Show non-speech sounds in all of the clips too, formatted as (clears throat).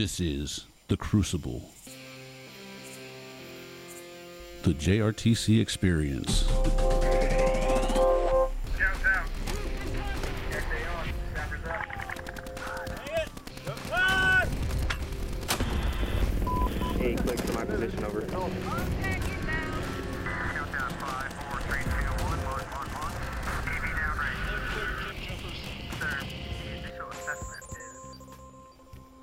This is The Crucible. The JRTC experience. Shouts out. XA on. Snappers up. Hey, click to my position over. Oh,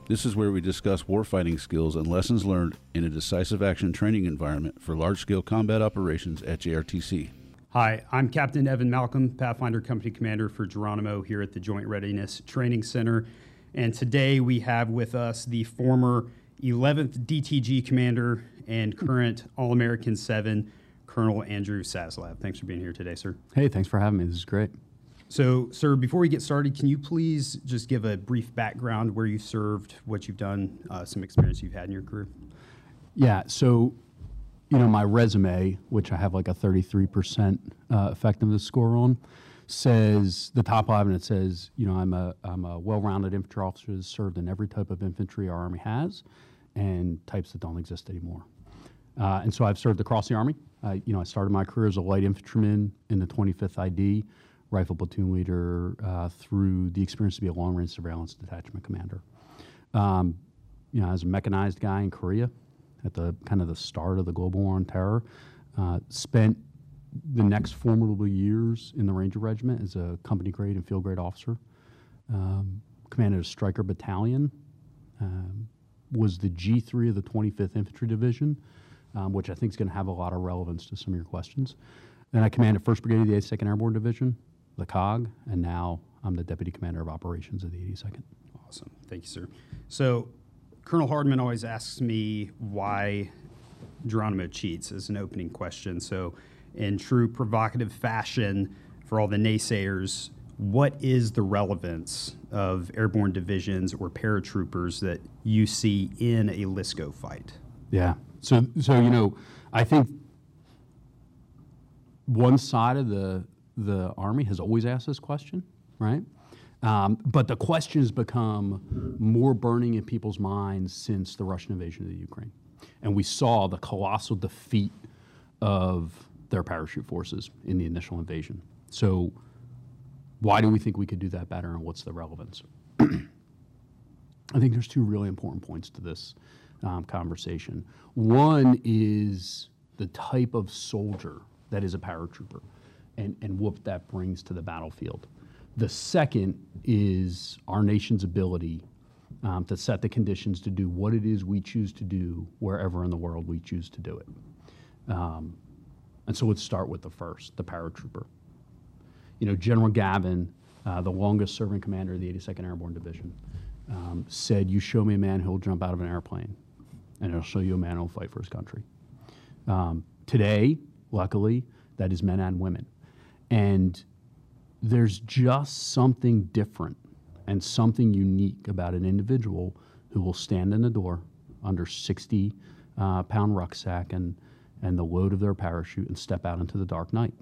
This is where we discuss warfighting skills and lessons learned in a decisive action training environment for large scale combat operations at JRTC. Hi, I'm Captain Evan Malcolm, Pathfinder Company Commander for Geronimo here at the Joint Readiness Training Center. And today we have with us the former 11th DTG Commander and current All American 7, Colonel Andrew Saslav. Thanks for being here today, sir. Hey, thanks for having me. This is great. So, sir, before we get started, can you please just give a brief background where you served, what you've done, uh, some experience you've had in your career? Yeah, so, you know, my resume, which I have like a 33% uh, effectiveness score on, says the top line, it says, you know, I'm a, I'm a well rounded infantry officer who's served in every type of infantry our Army has and types that don't exist anymore. Uh, and so I've served across the Army. I, you know, I started my career as a light infantryman in the 25th ID, rifle platoon leader, uh, through the experience to be a long range surveillance detachment commander. Um, you know, as a mechanized guy in Korea at the kind of the start of the global war on terror, uh, spent the next formidable years in the Ranger Regiment as a company grade and field grade officer. Um, commanded a Stryker battalion, um, was the G3 of the 25th Infantry Division, um, which I think is going to have a lot of relevance to some of your questions. Then I commanded 1st Brigade of the 82nd Airborne Division, the COG, and now I'm the Deputy Commander of Operations of the 82nd. Awesome. Thank you, sir. So, Colonel Hardman always asks me why Geronimo cheats as an opening question. So, in true provocative fashion, for all the naysayers, what is the relevance of airborne divisions or paratroopers that you see in a LSCO fight? Yeah. So, so you know, I think one side of the the army has always asked this question, right? Um, but the question has become more burning in people's minds since the Russian invasion of the Ukraine, and we saw the colossal defeat of their parachute forces in the initial invasion. So, why do we think we could do that better, and what's the relevance? (clears throat) I think there's two really important points to this um, conversation. One is the type of soldier that is a paratrooper and, and what that brings to the battlefield. The second is our nation's ability um, to set the conditions to do what it is we choose to do wherever in the world we choose to do it. Um, and so let's start with the first, the paratrooper. You know, General Gavin, uh, the longest serving commander of the 82nd Airborne Division, um, said, You show me a man who'll jump out of an airplane, and I'll show you a man who'll fight for his country. Um, today, luckily, that is men and women. And there's just something different and something unique about an individual who will stand in the door under 60 uh, pound rucksack and, and the load of their parachute and step out into the dark night.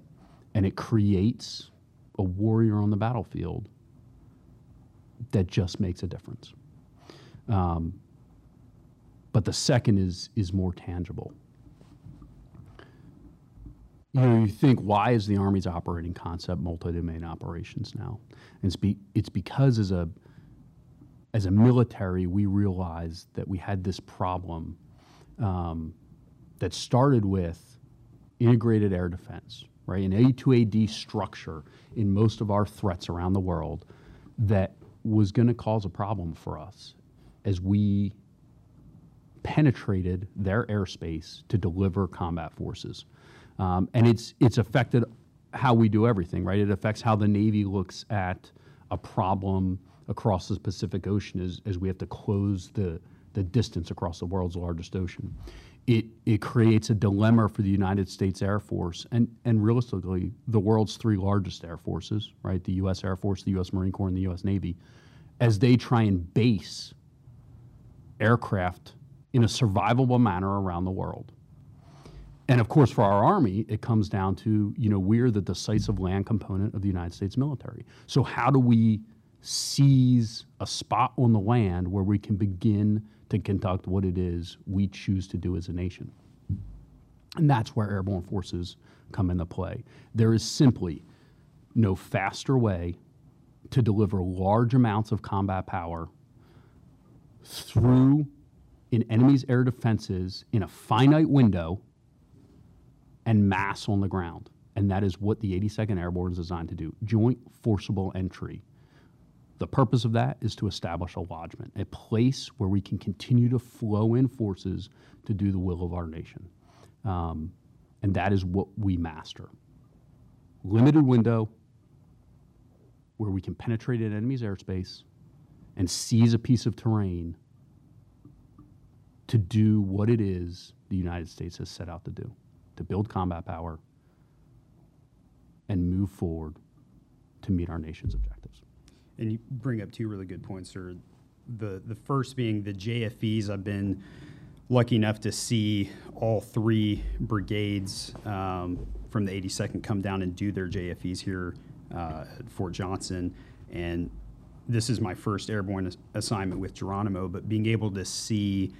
And it creates a warrior on the battlefield that just makes a difference. Um, but the second is is more tangible. You think why is the Army's operating concept multi-domain operations now? And it's be, it's because as a as a military we realized that we had this problem um, that started with integrated air defense, right? An A2AD structure in most of our threats around the world that was going to cause a problem for us as we penetrated their airspace to deliver combat forces. Um, and it's, it's affected how we do everything, right? It affects how the Navy looks at a problem across the Pacific Ocean as, as we have to close the, the distance across the world's largest ocean. It, it creates a dilemma for the United States Air Force and, and realistically, the world's three largest air forces, right? The U.S. Air Force, the U.S. Marine Corps, and the U.S. Navy, as they try and base aircraft in a survivable manner around the world. And of course, for our Army, it comes down to, you know, we're the decisive land component of the United States military. So, how do we seize a spot on the land where we can begin to conduct what it is we choose to do as a nation. And that's where airborne forces come into play. There is simply no faster way to deliver large amounts of combat power through an enemy's air defenses in a finite window and mass on the ground. And that is what the 82nd Airborne is designed to do joint forcible entry. The purpose of that is to establish a lodgment, a place where we can continue to flow in forces to do the will of our nation. Um, and that is what we master. Limited window where we can penetrate an enemy's airspace and seize a piece of terrain to do what it is the United States has set out to do to build combat power and move forward to meet our nation's objectives. And you bring up two really good points, sir. The the first being the JFEs. I've been lucky enough to see all three brigades um, from the 82nd come down and do their JFEs here uh, at Fort Johnson, and this is my first airborne ass- assignment with Geronimo. But being able to see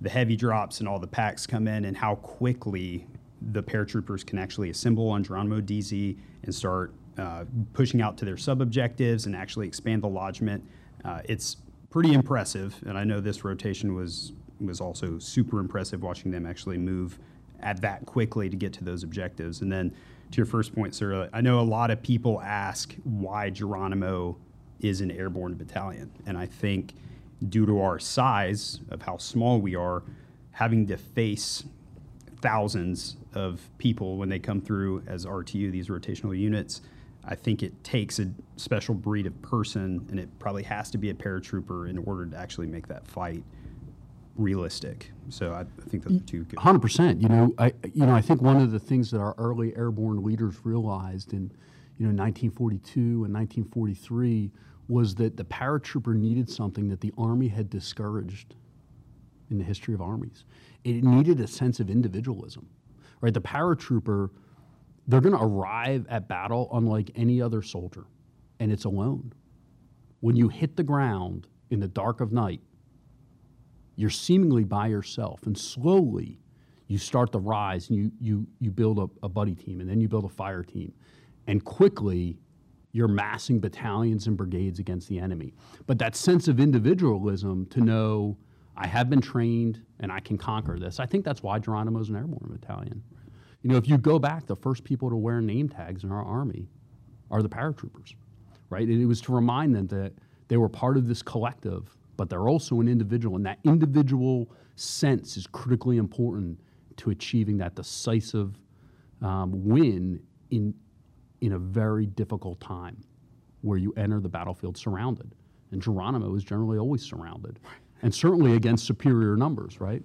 the heavy drops and all the packs come in, and how quickly the paratroopers can actually assemble on Geronimo DZ and start uh, pushing out to their sub objectives and actually expand the lodgement. Uh, it's pretty impressive, and I know this rotation was was also super impressive watching them actually move at that quickly to get to those objectives. And then to your first point, sir, I know a lot of people ask why Geronimo is an airborne battalion, and I think due to our size of how small we are, having to face thousands of people when they come through as RTU, these rotational units. I think it takes a special breed of person, and it probably has to be a paratrooper in order to actually make that fight realistic. So I, I think those are two. Hundred percent. You know, I you know I think one of the things that our early airborne leaders realized in you know 1942 and 1943 was that the paratrooper needed something that the army had discouraged in the history of armies. It needed a sense of individualism, right? The paratrooper, they're going to arrive at battle unlike any other soldier, and it's alone. When you hit the ground in the dark of night, you're seemingly by yourself, and slowly you start to rise, and you you you build a, a buddy team, and then you build a fire team, and quickly you're massing battalions and brigades against the enemy. But that sense of individualism to know I have been trained and I can conquer this. I think that's why Geronimo's an airborne battalion. You know, if you go back, the first people to wear name tags in our army are the paratroopers, right? It was to remind them that they were part of this collective, but they're also an individual, and that individual sense is critically important to achieving that decisive um, win in in a very difficult time where you enter the battlefield surrounded. And Geronimo is generally always surrounded, and certainly against superior numbers, right?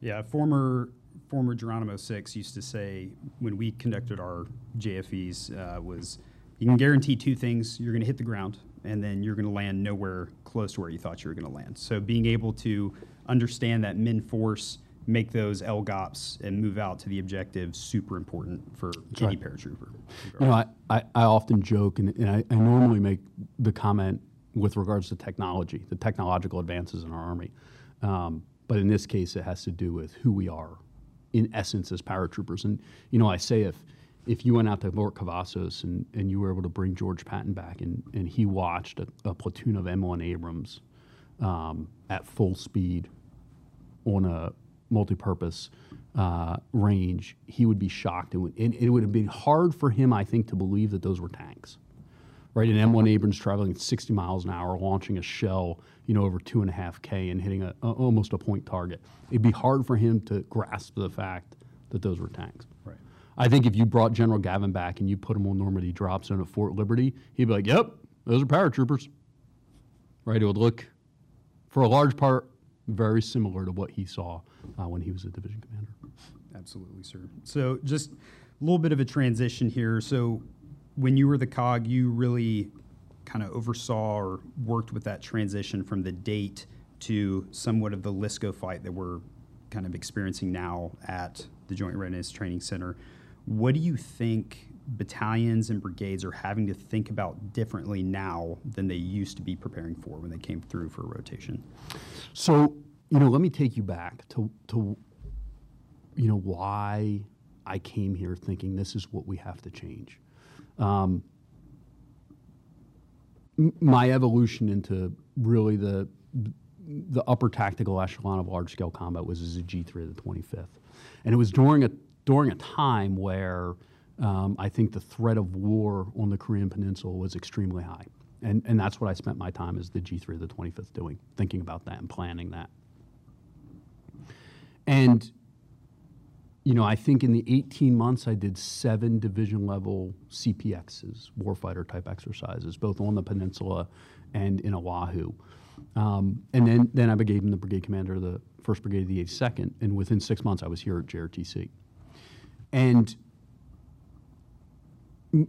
Yeah, former former Geronimo Six used to say when we conducted our JFEs uh, was you can guarantee two things: you're going to hit the ground, and then you're going to land nowhere close to where you thought you were going to land. So being able to understand that min force, make those LGOPs, and move out to the objective super important for any right. paratrooper. You know, I, I, I often joke, and, and I, I normally make the comment with regards to technology, the technological advances in our Army. Um, but in this case, it has to do with who we are, in essence, as paratroopers. And, you know, I say if, if you went out to Fort Cavazos and, and you were able to bring George Patton back and, and he watched a, a platoon of M1 Abrams um, at full speed on a multi-purpose uh, range, he would be shocked. It would, and it would have been hard for him, I think, to believe that those were tanks. Right, an M1 (laughs) Abrams traveling at 60 miles an hour, launching a shell, you know, over two and a half K and hitting a, a- almost a point target. It'd be hard for him to grasp the fact that those were tanks. Right. I think if you brought General Gavin back and you put him on Normandy drop zone at Fort Liberty, he'd be like, "Yep, those are paratroopers." Right? It would look, for a large part, very similar to what he saw uh, when he was a division commander. Absolutely, sir. So just a little bit of a transition here. So when you were the COG, you really kind of oversaw or worked with that transition from the DATE to somewhat of the LSCO fight that we're kind of experiencing now at the Joint Readiness Training Center. What do you think battalions and brigades are having to think about differently now than they used to be preparing for when they came through for a rotation. So, you know, let me take you back to, to you know, why I came here thinking this is what we have to change. Um, my evolution into really the the upper tactical echelon of large scale combat was as a G3 of the 25th, and it was during a during a time where um, I think the threat of war on the Korean Peninsula was extremely high, and and that's what I spent my time as the G3 of the 25th doing, thinking about that and planning that. And you know, I think in the 18 months I did seven division level CPXs, warfighter type exercises, both on the peninsula and in Oahu. Um, and then, then I became the brigade commander of the 1st Brigade of the 82nd, and within six months I was here at JRTC. And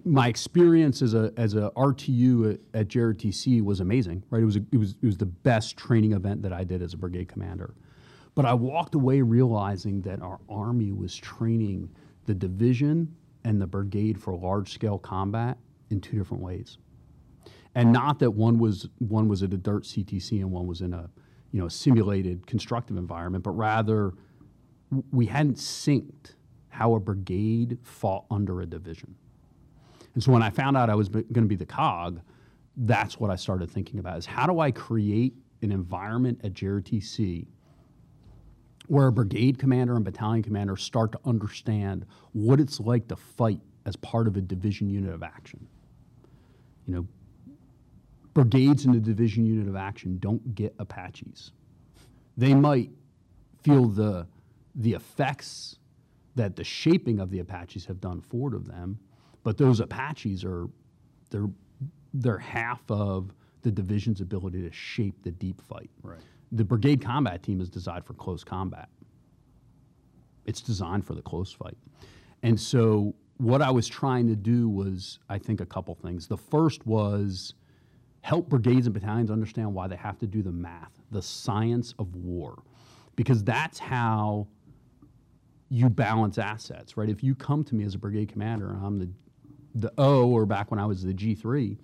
my experience as a as a RTU at, at JRTC was amazing, right? It was a, it was it was the best training event that I did as a brigade commander. But I walked away realizing that our army was training the division and the brigade for large scale combat in two different ways. And not that one was one was at a dirt CTC and one was in a you know simulated constructive environment, but rather we hadn't synced how a brigade fought under a division. And so when I found out I was going to be the COG, that's what I started thinking about is how do I create an environment at JRTC where a brigade commander and battalion commander start to understand what it's like to fight as part of a division unit of action. You know, brigades in the division unit of action don't get Apaches. They might feel the the effects that the shaping of the Apaches have done forward of them, but those Apaches are they're they're half of the division's ability to shape the deep fight. Right. The brigade combat team is designed for close combat. It's designed for the close fight. And so what I was trying to do was I think a couple things. The first was help brigades and battalions understand why they have to do the math, the science of war. Because that's how you balance assets, right? If you come to me as a brigade commander and I'm the the O or back when I was the G3,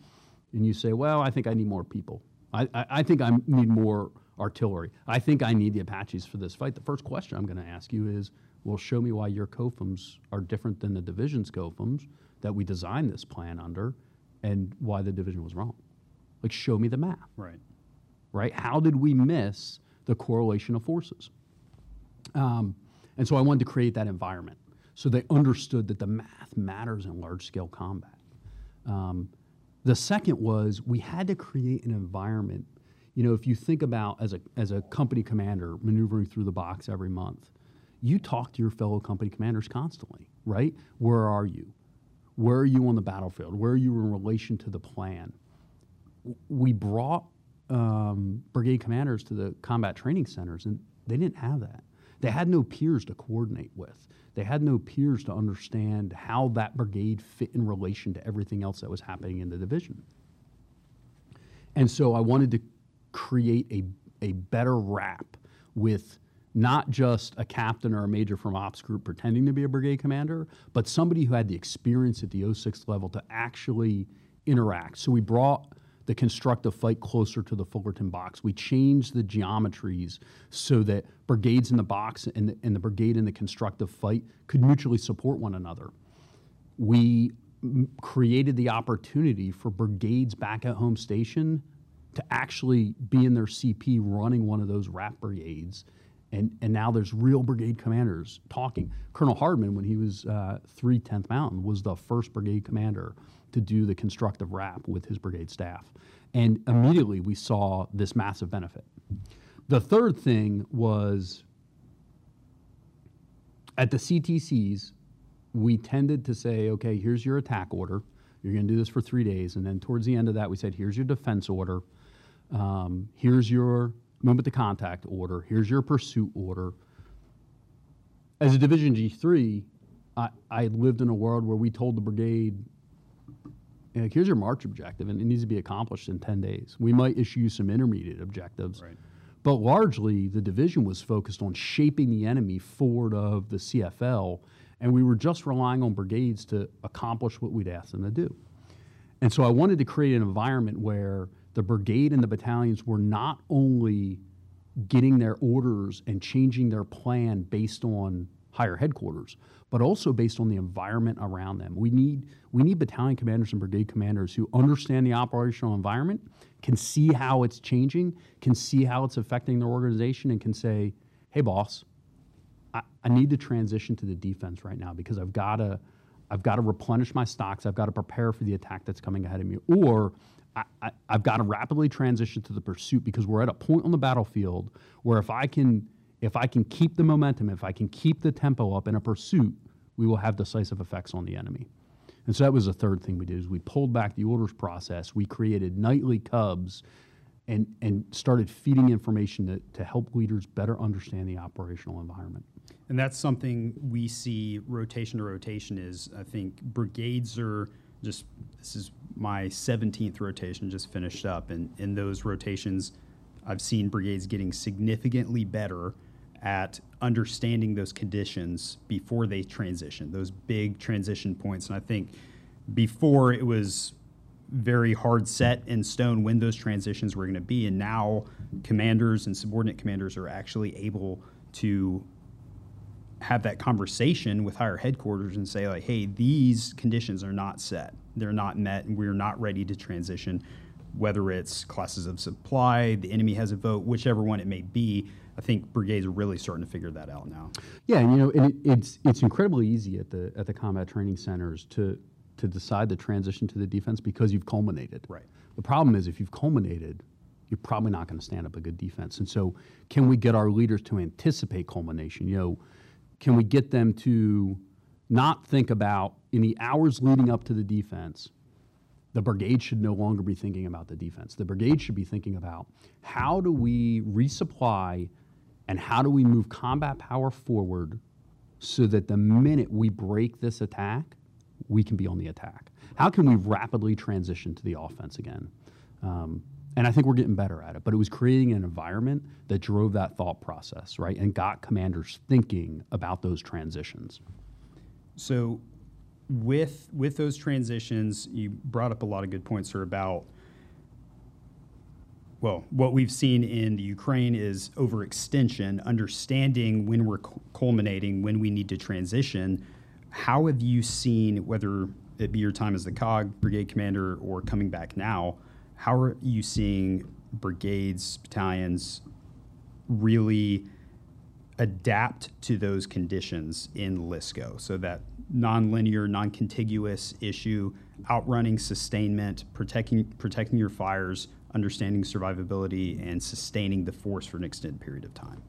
and you say, well, I think I need more people. I, I, I think I need more artillery. I think I need the Apaches for this fight. The first question I'm going to ask you is, well, show me why your COFMs are different than the division's COFMs that we designed this plan under and why the division was wrong. Like, show me the math Right. right? How did we miss the correlation of forces? Um, and so I wanted to create that environment so they understood that the math matters in large scale combat. Um, the second was we had to create an environment. You know, if you think about as a, as a company commander maneuvering through the box every month, you talk to your fellow company commanders constantly, right? Where are you? Where are you on the battlefield? Where are you in relation to the plan? we brought um, brigade commanders to the combat training centers, and they didn't have that. They had no peers to coordinate with. They had no peers to understand how that brigade fit in relation to everything else that was happening in the division. And so I wanted to create a, a better rap with not just a captain or a major from ops group pretending to be a brigade commander, but somebody who had the experience at the 06 level to actually interact. So we brought the constructive fight closer to the Fullerton box. We changed the geometries so that brigades in the box and the, and the brigade in the constructive fight could mutually support one another. We created the opportunity for brigades back at home station to actually be in their CP running one of those RAP brigades. And, and now there's real brigade commanders talking. Colonel Hardman, when he was uh, 3 10th Mountain, was the first brigade commander to do the constructive RAP with his brigade staff. And immediately we saw this massive benefit. The third thing was at the CTCs, we tended to say, okay, here's your attack order. You're going to do this for three days. And then towards the end of that, we said, here's your defense order. Um, here's your movement to contact order. Here's your pursuit order. As a Division G3, I, I lived in a world where we told the brigade, like, here's your March objective, and it needs to be accomplished in 10 days. We might issue some intermediate objectives. Right. But largely, the division was focused on shaping the enemy forward of the CFL And we were just relying on brigades to accomplish what we'd asked them to do. And so I wanted to create an environment where the brigade and the battalions were not only getting their orders and changing their plan based on higher headquarters, but also based on the environment around them. We need we need battalion commanders and brigade commanders who understand the operational environment, can see how it's changing, can see how it's affecting their organization, and can say, "Hey, boss, I, I need to transition to the defense right now because I've got to I've got to replenish my stocks. I've got to prepare for the attack that's coming ahead of me, or I, I, I've got to rapidly transition to the pursuit because we're at a point on the battlefield where if I can if I can keep the momentum, if I can keep the tempo up in a pursuit, we will have decisive effects on the enemy. And so that was the third thing we did is we pulled back the orders process. We created nightly CUBs and, and started feeding information to, to help leaders better understand the operational environment. And that's something we see rotation to rotation is I think brigades are just this is my 17th rotation just finished up and in those rotations I've seen brigades getting significantly better at understanding those conditions before they transition, those big transition points. And I think before it was very hard set in stone when those transitions were going to be. And now commanders and subordinate commanders are actually able to have that conversation with higher headquarters and say like hey these conditions are not set they're not met and we're not ready to transition whether it's classes of supply the enemy has a vote whichever one it may be i think brigades are really starting to figure that out now Yeah, and you know, and it, it's it's incredibly easy at the at the combat training centers to to decide the transition to the defense because you've culminated. Right. The problem is if you've culminated, you're probably not going to stand up a good defense. And so, can we get our leaders to anticipate culmination? You know, can we get them to not think about in the hours leading up to the defense? The brigade should no longer be thinking about the defense. The brigade should be thinking about how do we resupply and how do we move combat power forward so that the minute we break this attack, we can be on the attack? How can we rapidly transition to the offense again? Um, and I think we're getting better at it. But it was creating an environment that drove that thought process, right? And got commanders thinking about those transitions. So, with with those transitions, you brought up a lot of good points here about. Well, what we've seen in the Ukraine is overextension, understanding when we're culminating, when we need to transition. How have you seen, whether it be your time as the COG brigade commander or coming back now, how are you seeing brigades, battalions really adapt to those conditions in LSCO. So that nonlinear, non-contiguous issue, outrunning sustainment, protecting protecting your fires, understanding survivability, and sustaining the force for an extended period of time.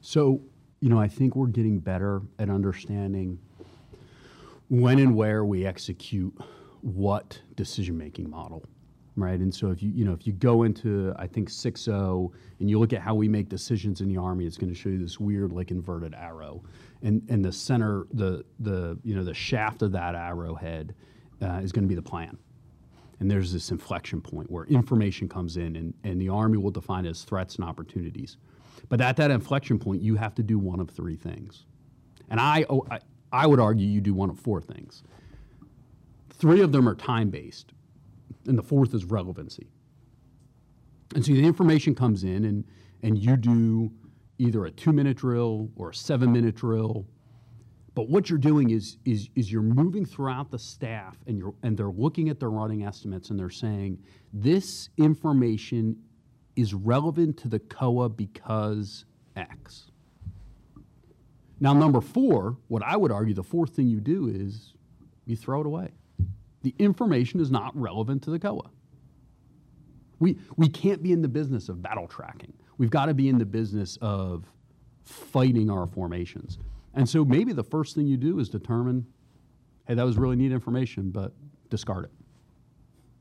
So, you know, I think we're getting better at understanding when and where we execute what decision making model, right? And so if you you know if you go into I think 6.0 and you look at how we make decisions in the army, it's going to show you this weird like inverted arrow, and and the center the the you know the shaft of that arrowhead uh, is going to be the plan. And there's this inflection point where information comes in, and, and the Army will define it as threats and opportunities. But at that inflection point, you have to do one of three things. And I, oh, I, I would argue you do one of four things. Three of them are time based, and the fourth is relevancy. And so the information comes in, and, and you do either a two minute drill or a seven minute drill but what you're doing is, is, is you're moving throughout the staff and, you're, and they're looking at their running estimates and they're saying, this information is relevant to the COA because X. Now, number four, what I would argue the fourth thing you do is you throw it away. The information is not relevant to the COA. We, we can't be in the business of battle tracking. We've got to be in the business of fighting our formations. And so maybe the first thing you do is determine, hey, that was really neat information, but discard it.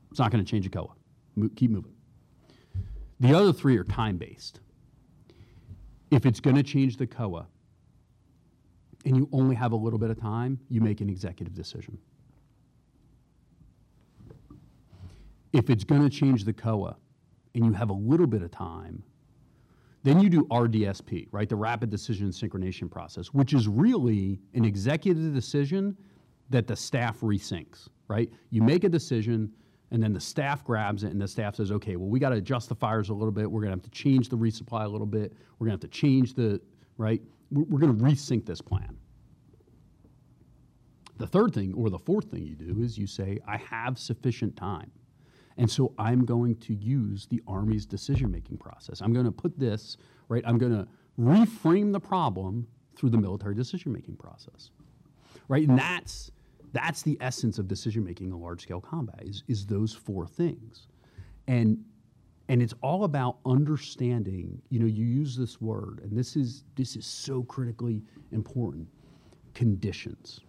It's not going to change a COA. Mo- keep moving. The other three are time based. If it's going to change the COA and you only have a little bit of time, you make an executive decision. If it's going to change the COA and you have a little bit of time, Then you do RDSP, right? The rapid decision synchronization process, which is really an executive decision that the staff resyncs, right? You make a decision and then the staff grabs it and the staff says, okay, well, we got to adjust the fires a little bit. We're going to have to change the resupply a little bit. We're going to have to change the, right? We're, going to resync this plan. The third thing, or the fourth thing you do, is you say, I have sufficient time. And so I'm going to use the Army's decision making process. I'm going to put this, right? I'm going to reframe the problem through the military decision making process, right? And that's, that's the essence of decision making in large scale combat is, is those four things. And, and it's all about understanding, you know, you use this word, and this is, this is so critically important conditions.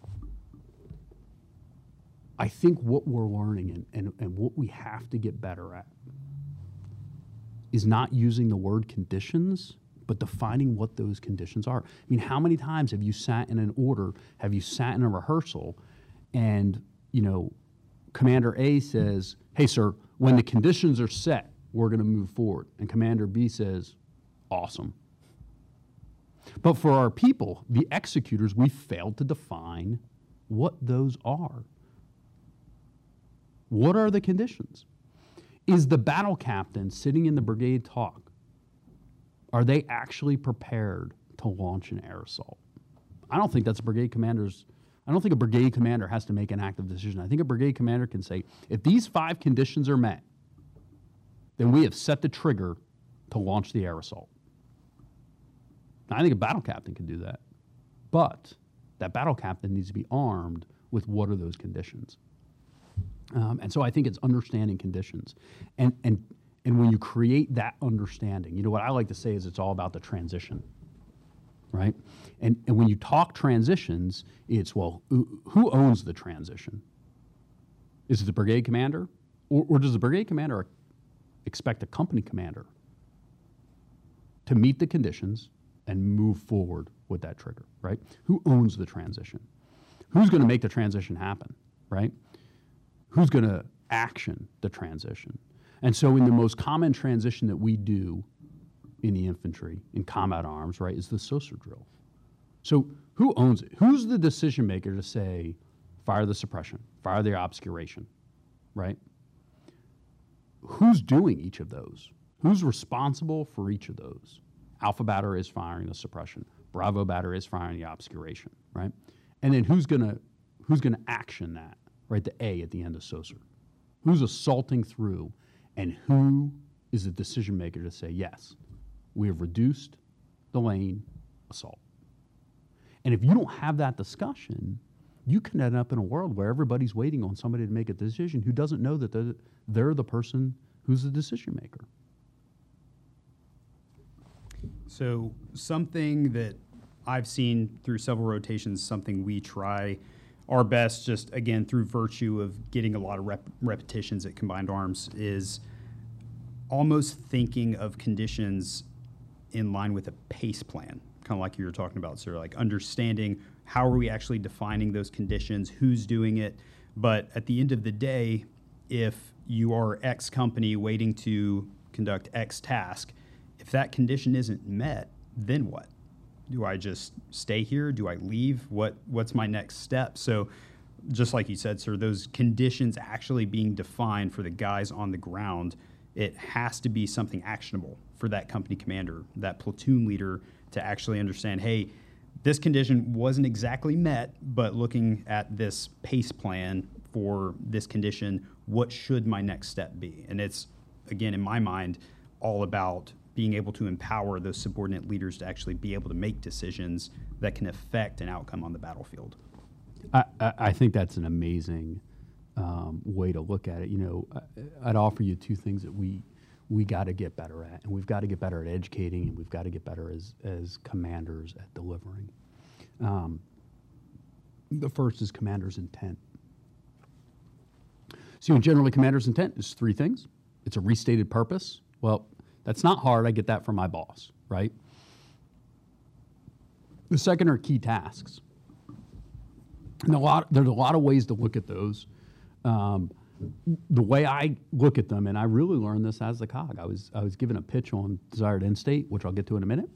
I think what we're learning and, and, and what we have to get better at is not using the word conditions, but defining what those conditions are. I mean, how many times have you sat in an order, have you sat in a rehearsal, and, you know, Commander A says, hey, sir, when the conditions are set, we're going to move forward. And Commander B says, awesome. But for our people, the executors, we failed to define what those are. What are the conditions? Is the battle captain sitting in the brigade TOC? Are they actually prepared to launch an air assault? I don't think that's a brigade commander's. I don't think a brigade commander has to make an active decision. I think a brigade commander can say, if these five conditions are met, then we have set the trigger to launch the air assault. Now, I think a battle captain can do that. But that battle captain needs to be armed with what are those conditions. Um, and so I think it's understanding conditions. And, and, and when you create that understanding, you know what I like to say is it's all about the transition, right? And, and when you talk transitions, it's, well, who, owns the transition? Is it the brigade commander? Or, or does the brigade commander expect a company commander to meet the conditions and move forward with that trigger, right? Who owns the transition? Who's going to make the transition happen, right? Who's going to action the transition? And so, in the uh-huh. most common transition that we do in the infantry, in combat arms, right, is the SOSR drill. So, who owns it? Who's the decision maker to say, fire the suppression, fire the obscuration, right? Who's doing each of those? Who's responsible for each of those? Alpha batter is firing the suppression. Bravo batter is firing the obscuration, right? And then who's gonna who's gonna action that, right? The A at the end of SOSR. Who's assaulting through, and who is the decision maker to say yes, we have reduced the lane assault. And if you don't have that discussion, you can end up in a world where everybody's waiting on somebody to make a decision who doesn't know that they're, they're the person who's the decision maker. So something that I've seen through several rotations, something we try our best, just again through virtue of getting a lot of rep- repetitions at combined arms, is almost thinking of conditions in line with a pace plan, kind of like you were talking about, sir. Like understanding how are we actually defining those conditions, who's doing it. But at the end of the day, if you are X company waiting to conduct X task, if that condition isn't met, then what? Do I just stay here? Do I leave? What what's my next step? So just like you said, sir, those conditions actually being defined for the guys on the ground, it has to be something actionable for that company commander, that platoon leader to actually understand, hey, this condition wasn't exactly met, but looking at this pace plan for this condition, what should my next step be? And it's, again, in my mind, all about being able to empower those subordinate leaders to actually be able to make decisions that can affect an outcome on the battlefield. I, I think that's an amazing um, way to look at it. You know, I'd offer you two things that we we got to get better at, and we've got to get better at educating, and we've got to get better as as commanders at delivering. Um, the first is commander's intent. So, generally, commander's intent is three things. It's a restated purpose. Well, that's not hard. I get that from my boss, right? The second are key tasks. And a lot, there's a lot of ways to look at those. Um, the way I look at them, and I really learned this as the COG. I was I was given a pitch on desired end state, which I'll get to in a minute.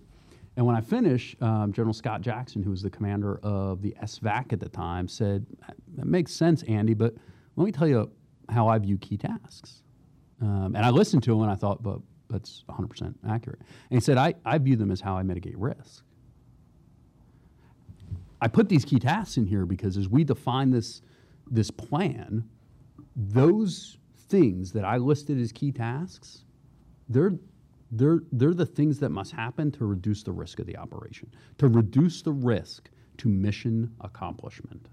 And when I finish, um, General Scott Jackson, who was the commander of the SVAC at the time, said, "That makes sense, Andy, but let me tell you how I view key tasks." Um, and I listened to him, and I thought, "But that's 100% accurate." And he said, "I, I view them as how I mitigate risk." I put these key tasks in here because as we define this this plan, those things that I listed as key tasks, they're they're they're the things that must happen to reduce the risk of the operation, to reduce the risk to mission accomplishment.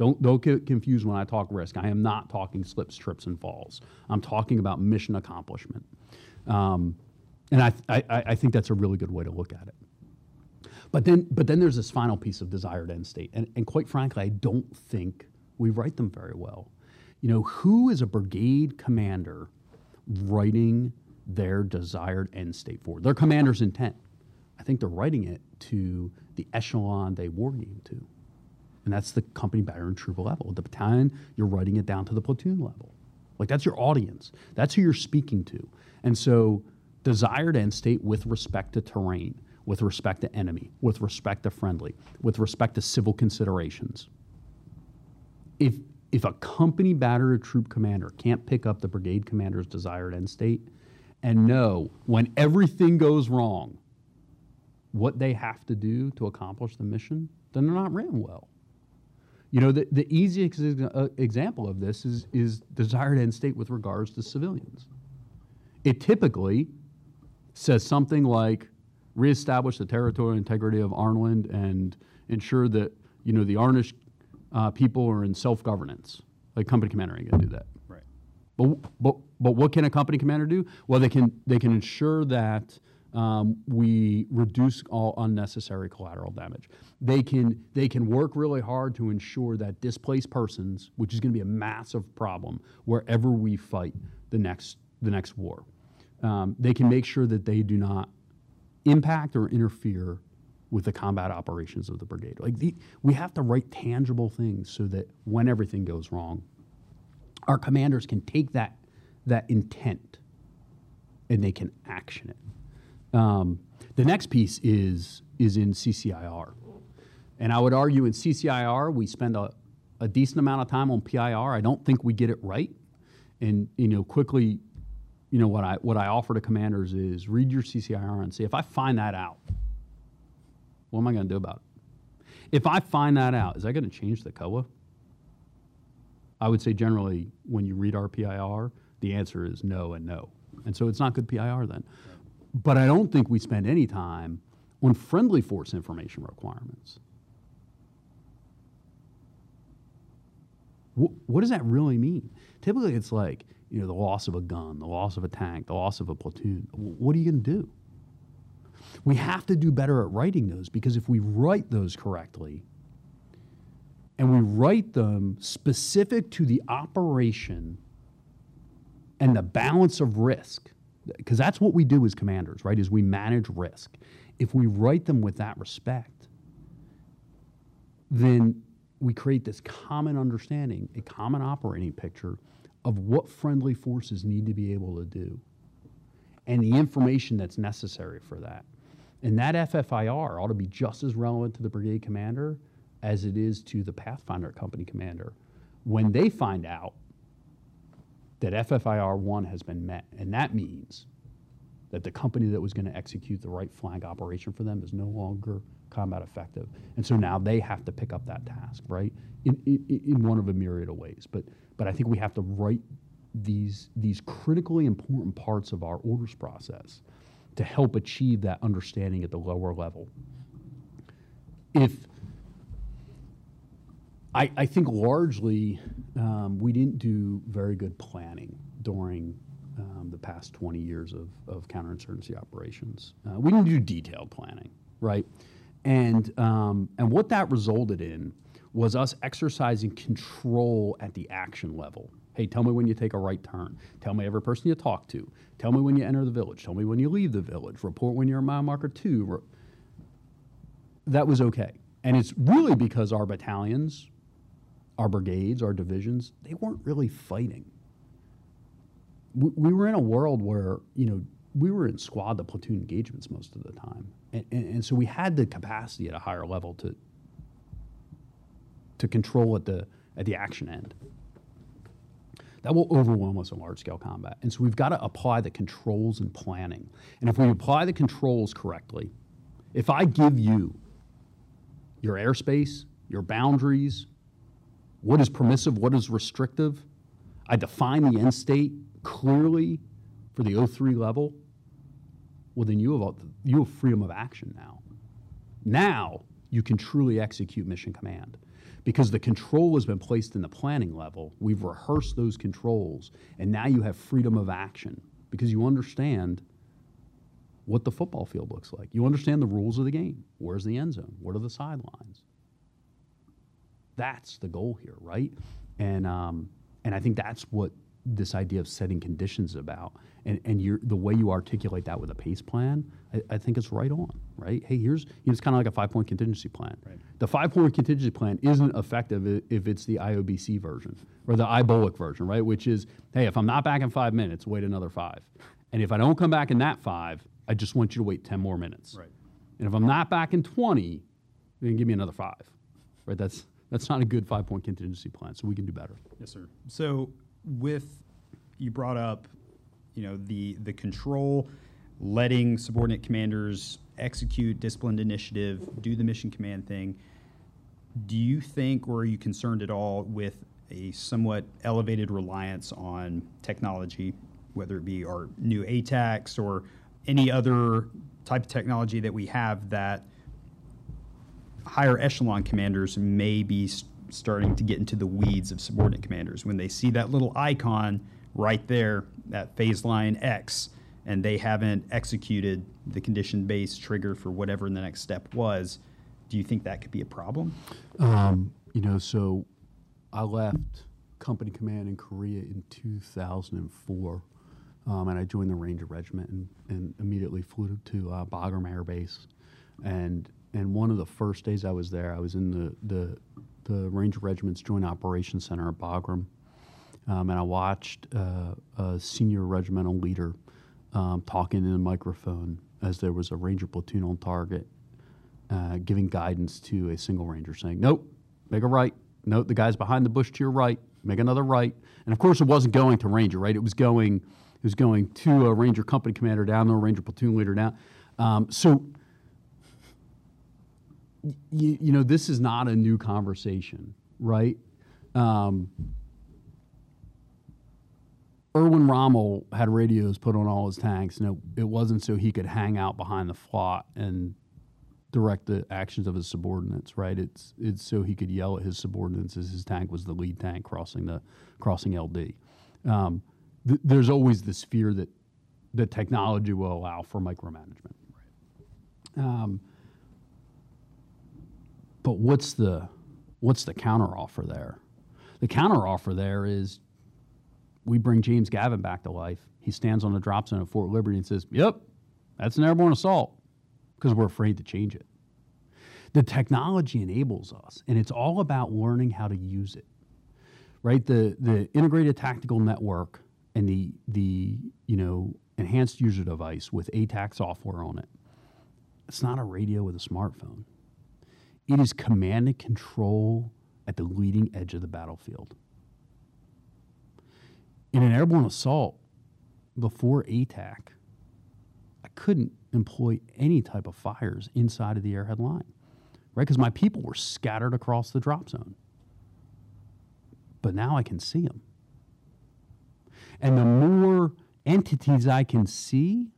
Don't don't get confused when I talk risk. I am not talking slips, trips, and falls. I'm talking about mission accomplishment, um, and I, I I think that's a really good way to look at it. But then, but then there's this final piece of desired end state, and, and quite frankly, I don't think we write them very well. You know, who is a brigade commander writing their desired end state for? Their commander's intent. I think they're writing it to the echelon they war game to, and that's the company battalion and troop level. The battalion, you're writing it down to the platoon level. Like that's your audience. That's who you're speaking to. And so, desired end state with respect to terrain with respect to enemy, with respect to friendly, with respect to civil considerations. If, if a company battery troop commander can't pick up the brigade commander's desired end state and know when everything goes wrong what they have to do to accomplish the mission, then they're not written well. You know, the, the easiest uh, example of this is, is desired end state with regards to civilians. It typically says something like, reestablish the territorial integrity of Arnland and ensure that you know the Arnish uh, people are in self-governance. Like company commander ain't gonna do that. Right. But, but, but what can a company commander do? Well, they can they can ensure that um, we reduce all unnecessary collateral damage. They can they can work really hard to ensure that displaced persons, which is going to be a massive problem wherever we fight the next the next war, um, they can make sure that they do not impact or interfere with the combat operations of the brigade. Like the, we have to write tangible things so that when everything goes wrong, our commanders can take that that intent and they can action it. Um, the next piece is is in CCIR, and I would argue in CCIR we spend a, a decent amount of time on PIR. I don't think we get it right, and you know quickly you know what I what I offer to commanders is read your CCIR and see if I find that out, what am I going to do about it? If I find that out, is that going to change the COA? I would say generally when you read our PIR, the answer is no and no, and so it's not good PIR then. But I don't think we spend any time on friendly force information requirements. What, does that really mean? Typically, it's like you know, the loss of a gun, the loss of a tank, the loss of a platoon. What are you going to do? We have to do better at writing those because if we write those correctly and we write them specific to the operation and the balance of risk, because that's what we do as commanders, right? Is we manage risk. If we write them with that respect, then we create this common understanding, a common operating picture of what friendly forces need to be able to do and the information that's necessary for that. And that FFIR ought to be just as relevant to the brigade commander as it is to the Pathfinder company commander when they find out that FFIR 1 has been met. And that means that the company that was going to execute the right flank operation for them is no longer combat effective. And so now they have to pick up that task, right? In, in, in one of a myriad of ways. But, but I think we have to write these, these critically important parts of our orders process to help achieve that understanding at the lower level. If I, I think largely um, we didn't do very good planning during um, the past 20 years of, of counterinsurgency operations. Uh, we didn't do detailed planning, right? And, um, and what that resulted in was us exercising control at the action level. Hey, tell me when you take a right turn. Tell me every person you talk to. Tell me when you enter the village. Tell me when you leave the village. Report when you're a mile marker two. That was okay. And it's really because our battalions our brigades, our divisions, they weren't really fighting. We, we were in a world where, you know, we were in squad to platoon engagements most of the time. And, and, and so we had the capacity at a higher level to, to control at the, at the action end. That will overwhelm us in large scale combat. And so we've got to apply the controls and planning. And if we apply the controls correctly, if I give you your airspace, your boundaries, what is permissive, what is restrictive, I define the end state clearly for the O3 level, well, then you have, you have freedom of action now. Now you can truly execute mission command because the control has been placed in the planning level. We've rehearsed those controls, and now you have freedom of action because you understand what the football field looks like. You understand the rules of the game. Where's the end zone? What are the sidelines? That's the goal here, right? And um, and I think that's what this idea of setting conditions is about. And and you're, the way you articulate that with a pace plan, I, I think it's right on, right? Hey, here's you know, it's kind of like a five point contingency plan. Right. The five point contingency plan isn't effective if it's the IOBC version or the IBOLC version, right? Which is, hey, if I'm not back in five minutes, wait another five. And if I don't come back in that five, I just want you to wait 10 more minutes. Right. And if I'm not back in 20, then give me another five. Right? That's that's not a good five point contingency plan. So we can do better. Yes, sir. So with you brought up, you know, the the control, letting subordinate commanders execute disciplined initiative, do the mission command thing. Do you think, or are you concerned at all with a somewhat elevated reliance on technology, whether it be our new ATAKs or any other type of technology that we have that higher echelon commanders may be s- starting to get into the weeds of subordinate commanders when they see that little icon right there, that phase line X, and they haven't executed the condition based trigger for whatever the next step was. Do you think that could be a problem? Um, you know, so I left company command in Korea in 2004, um, and I joined the Ranger Regiment and, and immediately flew to uh, Bagram Air Base. And and one of the first days I was there, I was in the the, the Ranger Regiment's Joint Operations Center at Bagram, um, and I watched uh, a senior regimental leader um, talking in a microphone as there was a Ranger platoon on target uh, giving guidance to a single ranger saying, nope, make a right. Nope, the guy's behind the bush to your right. Make another right. And of course, it wasn't going to ranger, right? It was going, it was going to a ranger company commander down, to a ranger platoon leader down. Um, so, you, you know, this is not a new conversation, right? Um, Erwin Rommel had radios put on all his tanks, and it, it wasn't so he could hang out behind the FLOT and direct the actions of his subordinates, right? It's it's so he could yell at his subordinates as his tank was the lead tank crossing the crossing LD. Um, th- there's always this fear that that technology will allow for micromanagement. Um, but what's the what's the counteroffer there? The counteroffer there is we bring James Gavin back to life. He stands on the drop zone at Fort Liberty and says, "Yep, that's an airborne assault," because we're afraid to change it. The technology enables us, and it's all about learning how to use it. Right? The the integrated tactical network and the the you know enhanced user device with ATAK software on it. It's not a radio with a smartphone. It is command and control at the leading edge of the battlefield. In an airborne assault, before ATAK, I couldn't employ any type of fires inside of the airhead line, right? Because my people were scattered across the drop zone. But now I can see them. And the more entities I can see,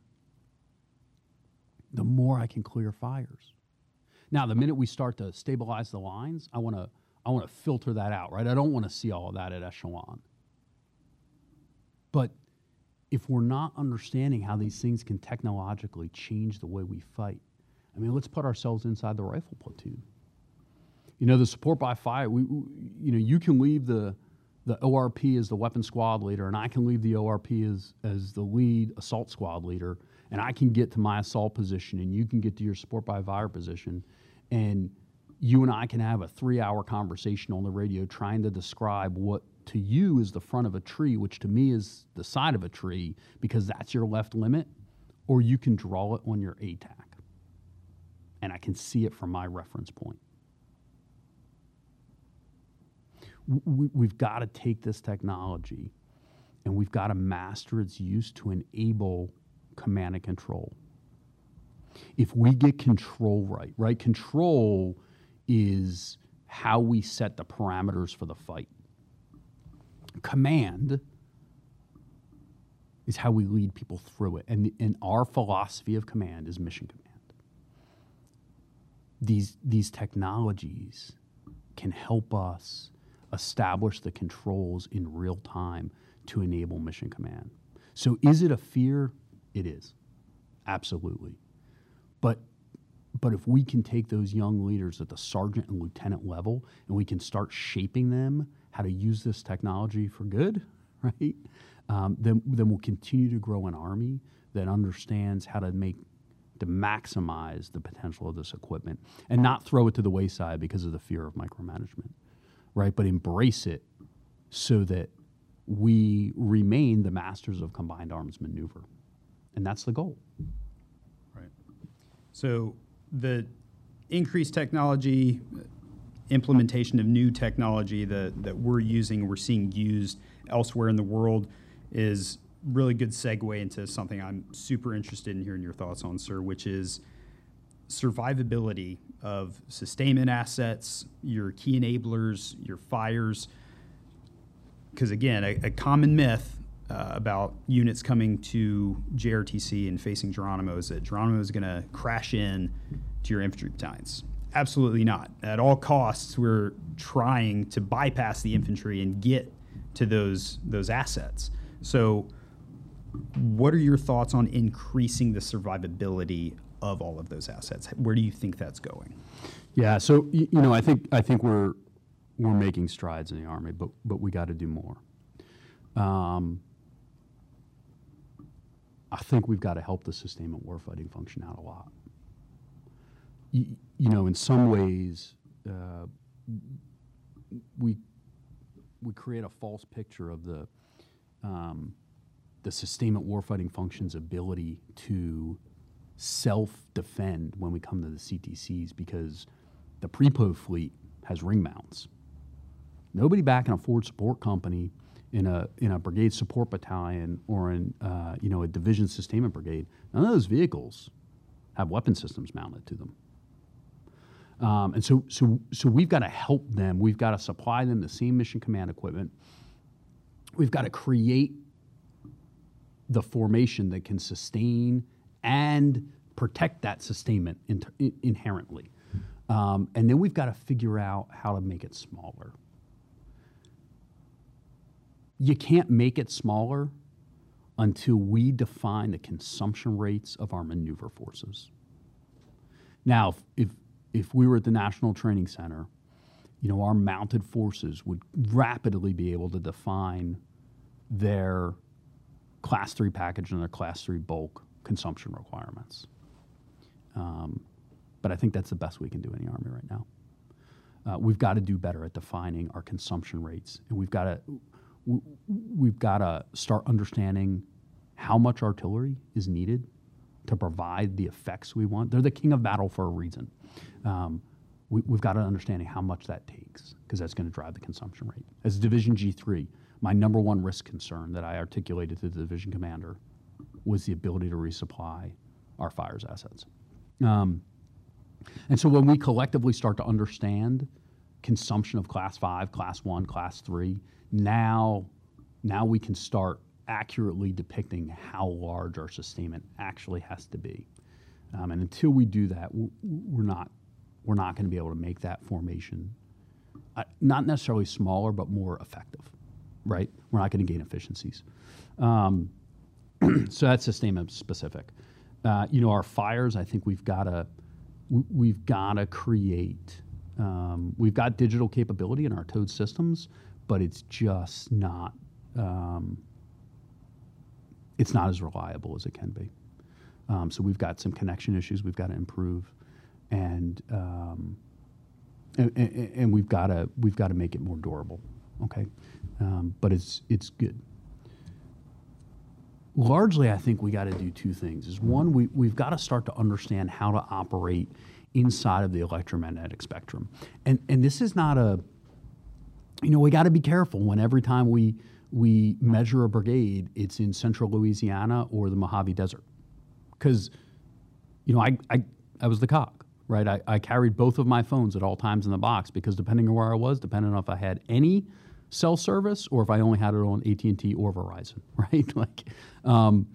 the more I can clear fires. Now, the minute we start to stabilize the lines, I want to I want to filter that out, right? I don't want to see all of that at echelon. But if we're not understanding how these things can technologically change the way we fight, I mean, let's put ourselves inside the rifle platoon. You know, the support by fire. We, we- you know, you can leave the the ORP as the weapon squad leader, and I can leave the ORP as as the lead assault squad leader, and I can get to my assault position, and you can get to your support by fire position, and you and I can have a three hour conversation on the radio trying to describe what to you is the front of a tree, which to me is the side of a tree, because that's your left limit, or you can draw it on your ATAK. And I can see it from my reference point. we, we've got to take this technology and we've got to master its use to enable command and control. If we get control right, right? Control is how we set the parameters for the fight. Command is how we lead people through it. And, and our philosophy of command is mission command. These, these technologies can help us establish the controls in real time to enable mission command. So is it a fear? It is. Absolutely. But but if we can take those young leaders at the sergeant and lieutenant level and we can start shaping them how to use this technology for good, (laughs) right? Um, then, then we'll continue to grow an army that understands how to make to maximize the potential of this equipment and not throw it to the wayside because of the fear of micromanagement right? But embrace it so that we remain the masters of combined arms maneuver. And that's the goal. So the increased technology, implementation of new technology that, that we're using, we're seeing used elsewhere in the world is really good segue into something I'm super interested in hearing your thoughts on, sir, which is survivability of sustainment assets, your key enablers, your fires. Because again, a, a, common myth uh, about units coming to JRTC and facing Geronimo is that Geronimo is going to crash in to your infantry battalions. Absolutely not. At all costs, we're trying to bypass the infantry and get to those those assets. So, what are your thoughts on increasing the survivability of all of those assets? Where do you think that's going? Yeah, so you know, I think I think we're we're making strides in the army, but but we got to do more. Um, I think we've got to help the sustainment warfighting function out a lot. You, you know, in some ways, uh, we we create a false picture of the um, the sustainment warfighting function's ability to self defend when we come to the CTCs because the Prepo fleet has ring mounts. Nobody back in a forward support company, in a in a brigade support battalion, or in uh, you know a division sustainment brigade, none of those vehicles have weapon systems mounted to them. Um, and so, so, so we've got to help them. We've got to supply them the same mission command equipment. We've got to create the formation that can sustain and protect that sustainment in, in, inherently. Um, and then we've got to figure out how to make it smaller. You can't make it smaller until we define the consumption rates of our maneuver forces. Now, if, if, if we were at the National Training Center, you know, our mounted forces would rapidly be able to define their class three package and their class three bulk consumption requirements. Um, but I think that's the best we can do in the Army right now. Uh, we've got to do better at defining our consumption rates, and we've got to we've got to start understanding how much artillery is needed to provide the effects we want. They're the king of battle for a reason. Um, we, have got to understanding how much that takes because that's going to drive the consumption rate. As Division G3, my number one risk concern that I articulated to the division commander was the ability to resupply our fires assets. Um, and so when we collectively start to understand consumption of class five, class one, class three, now, now we can start accurately depicting how large our sustainment actually has to be. Um, and until we do that, we're not, we're not going to be able to make that formation uh, not necessarily smaller, but more effective, right? We're not going to gain efficiencies. Um, (clears throat) so that's sustainment specific. Uh, you know, our fires, I think we've got to we've got to create. Um, we've got digital capability in our towed systems, but it's just not. Um, it's not as reliable as it can be. Um, so we've got some connection issues we've got to improve, and um, and, and, and we've got to we've got to make it more durable. Okay, um, but it's it's good. Largely, I think we got to do two things. Is one, we we've got to start to understand how to operate inside of the electromagnetic spectrum, and and this is not a you know, we got to be careful when every time we we measure a brigade, it's in central Louisiana or the Mojave Desert, because you know, I, I I was the COG, right? I, I carried both of my phones at all times in the box because depending on where I was, depending on if I had any cell service or if I only had it on AT and T or Verizon, (laughs) right? like, um,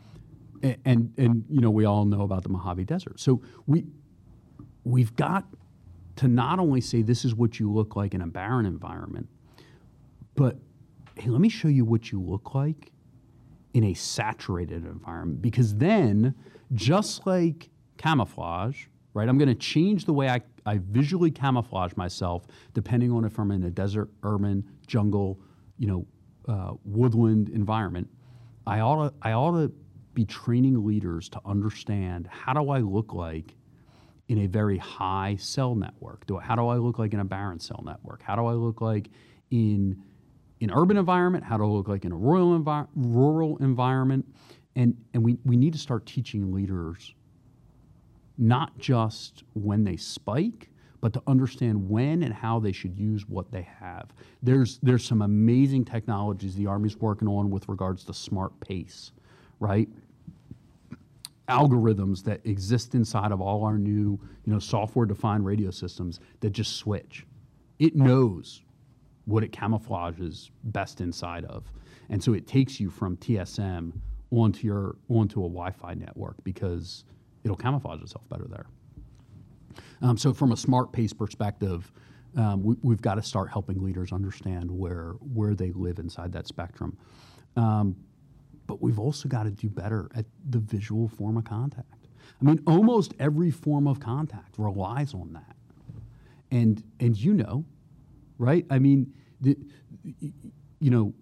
and and you know, we all know about the Mojave Desert, so we we've got to not only say this is what you look like in a barren environment, but hey, let me show you what you look like in a saturated environment. Because then, just like camouflage, right, I'm going to change the way I, I visually camouflage myself depending on if I'm in a desert, urban, jungle, you know, uh, woodland environment. I ought to, I ought to be training leaders to understand how do I look like in a very high cell network? Do, how do I look like in a barren cell network? How do I look like in an urban environment? How I look like in a rural, envi- rural environment? And, and we, we need to start teaching leaders not just when they spike, but to understand when and how they should use what they have. There's, there's some amazing technologies the Army's working on with regards to smart pace, right? algorithms that exist inside of all our new, you know, software-defined radio systems that just switch. It knows what it camouflages best inside of, and so it takes you from GSM onto your onto a Wi-Fi network because it'll camouflage itself better there. Um, so, from a smart pace perspective, um, we, we've got to start helping leaders understand where where they live inside that spectrum. Um, but we've also got to do better at the visual form of contact. I mean, almost every form of contact relies on that, and and you know, right? I mean, the, you know,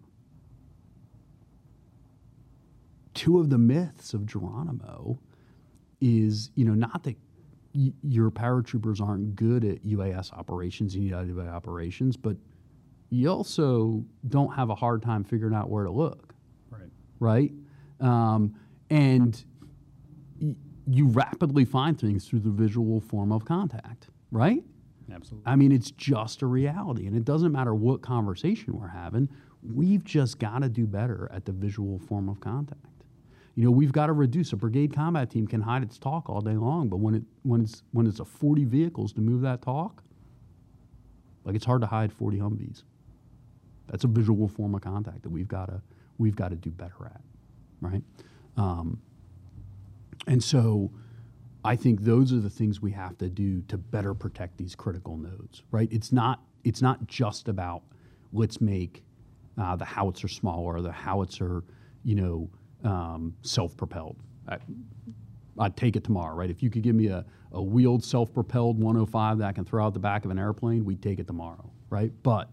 two of the myths of Geronimo is you know not that y- your paratroopers aren't good at UAS operations and United operations, but you also don't have a hard time figuring out where to look Right. right? Um, and y- you rapidly find things through the visual form of contact, right? Absolutely. I mean, it's just a reality. And it doesn't matter what conversation we're having, we've just got to do better at the visual form of contact. You know, we've got to reduce a brigade combat team can hide its TOC all day long, but when it when it's when it's a 40 vehicles to move that TOC, like it's hard to hide 40 Humvees. That's a visual form of contact that we've got to we've got to do better at, right? Um, and so, I think those are the things we have to do to better protect these critical nodes, right? It's not it's not just about let's make uh, the howitzer smaller, the howitzer, you know, um, self-propelled. I, I'd take it tomorrow, right? If you could give me a, a wheeled self-propelled 105 that I can throw out the back of an airplane, we'd take it tomorrow, right? But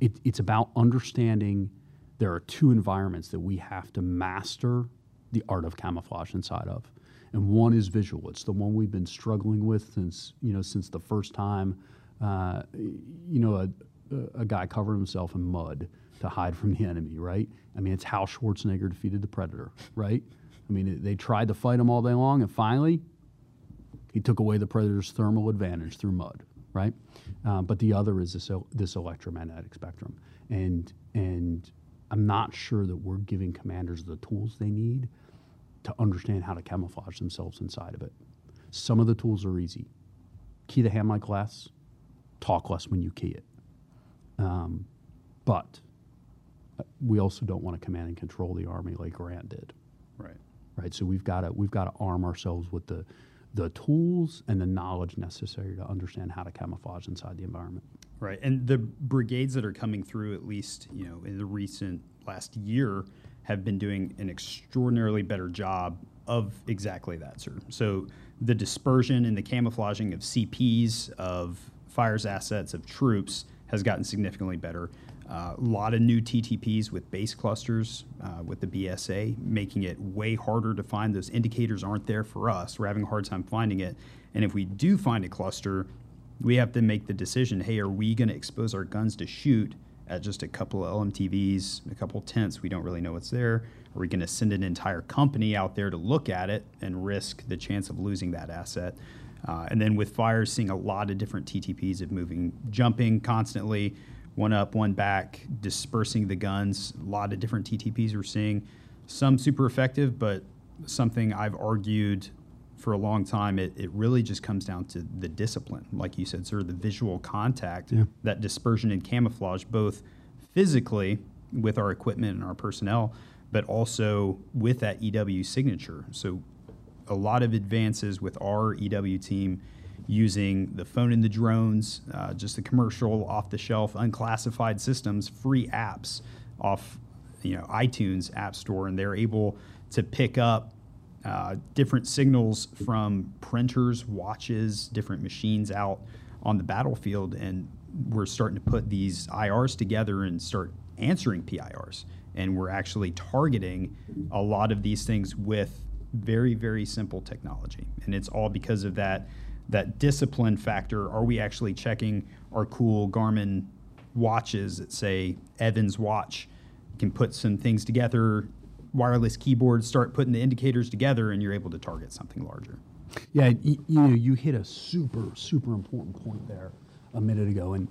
it, it's about understanding there are two environments that we have to master the art of camouflage inside of. And one is visual. It's the one we've been struggling with since, you know, since the first time, uh, you know, a, a guy covered himself in mud to hide from the enemy, right? I mean, it's how Schwarzenegger defeated the Predator, right? I mean, they tried to fight him all day long, and finally, he took away the Predator's thermal advantage through mud, right? Um, but the other is this, this electromagnetic spectrum. And, and I'm not sure that we're giving commanders the tools they need to understand how to camouflage themselves inside of it. Some of the tools are easy. Key the hand mic less, talk less when you key it. Um, but uh, we also don't want to command and control the army like Grant did, Right. right? So we've got to we've got to arm ourselves with the the tools and the knowledge necessary to understand how to camouflage inside the environment. Right. And the brigades that are coming through, at least, you know, in the recent last year, have been doing an extraordinarily better job of exactly that, sir. So the dispersion and the camouflaging of CPs, of fires assets, of troops has gotten significantly better. Uh, a lot of new TTPs with base clusters uh, with the BSA, making it way harder to find. Those indicators aren't there for us. We're having a hard time finding it. And if we do find a cluster, we have to make the decision hey, are we going to expose our guns to shoot at just a couple of LMTVs, a couple tents? We don't really know what's there. Are we going to send an entire company out there to look at it and risk the chance of losing that asset? Uh, and then with fires, seeing a lot of different TTPs of moving, jumping constantly, one up, one back, dispersing the guns. A lot of different TTPs we're seeing. Some super effective, but something I've argued for a long time, it, it really just comes down to the discipline, like you said, sort of the visual contact, Yeah. that dispersion and camouflage, both physically with our equipment and our personnel, but also with that EW signature. So, a lot of advances with our EW team using the phone and the drones, uh, just the commercial, off the shelf, unclassified systems, free apps off you know iTunes App Store, and they're able to pick up uh, different signals from printers, watches, different machines out on the battlefield, and we're starting to put these IRs together and start answering PIRs, and we're actually targeting a lot of these things with very very simple technology, and it's all because of that that discipline factor. Are we actually checking our cool Garmin watches that say Evans watch? Can put some things together, wireless keyboards, start putting the indicators together, and you're able to target something larger. Yeah, y- you know, you hit a super, super important point there a minute ago, and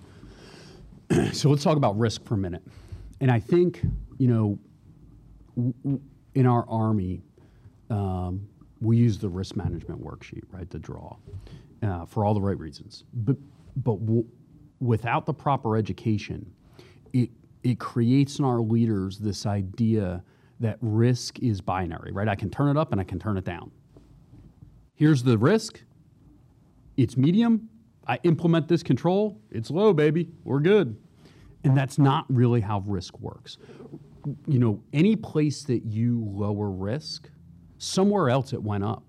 (clears throat) so let's talk about risk for a minute. And I think you know, w- w- in our army, um, we use the risk management worksheet, right, the DRAW, uh, for all the right reasons. But but w- without the proper education, it it creates in our leaders this idea that risk is binary, right? I can turn it up and I can turn it down. Here's the risk. It's medium. I implement this control. It's low, baby. We're good. And that's not really how risk works. You know, any place that you lower risk, somewhere else it went up.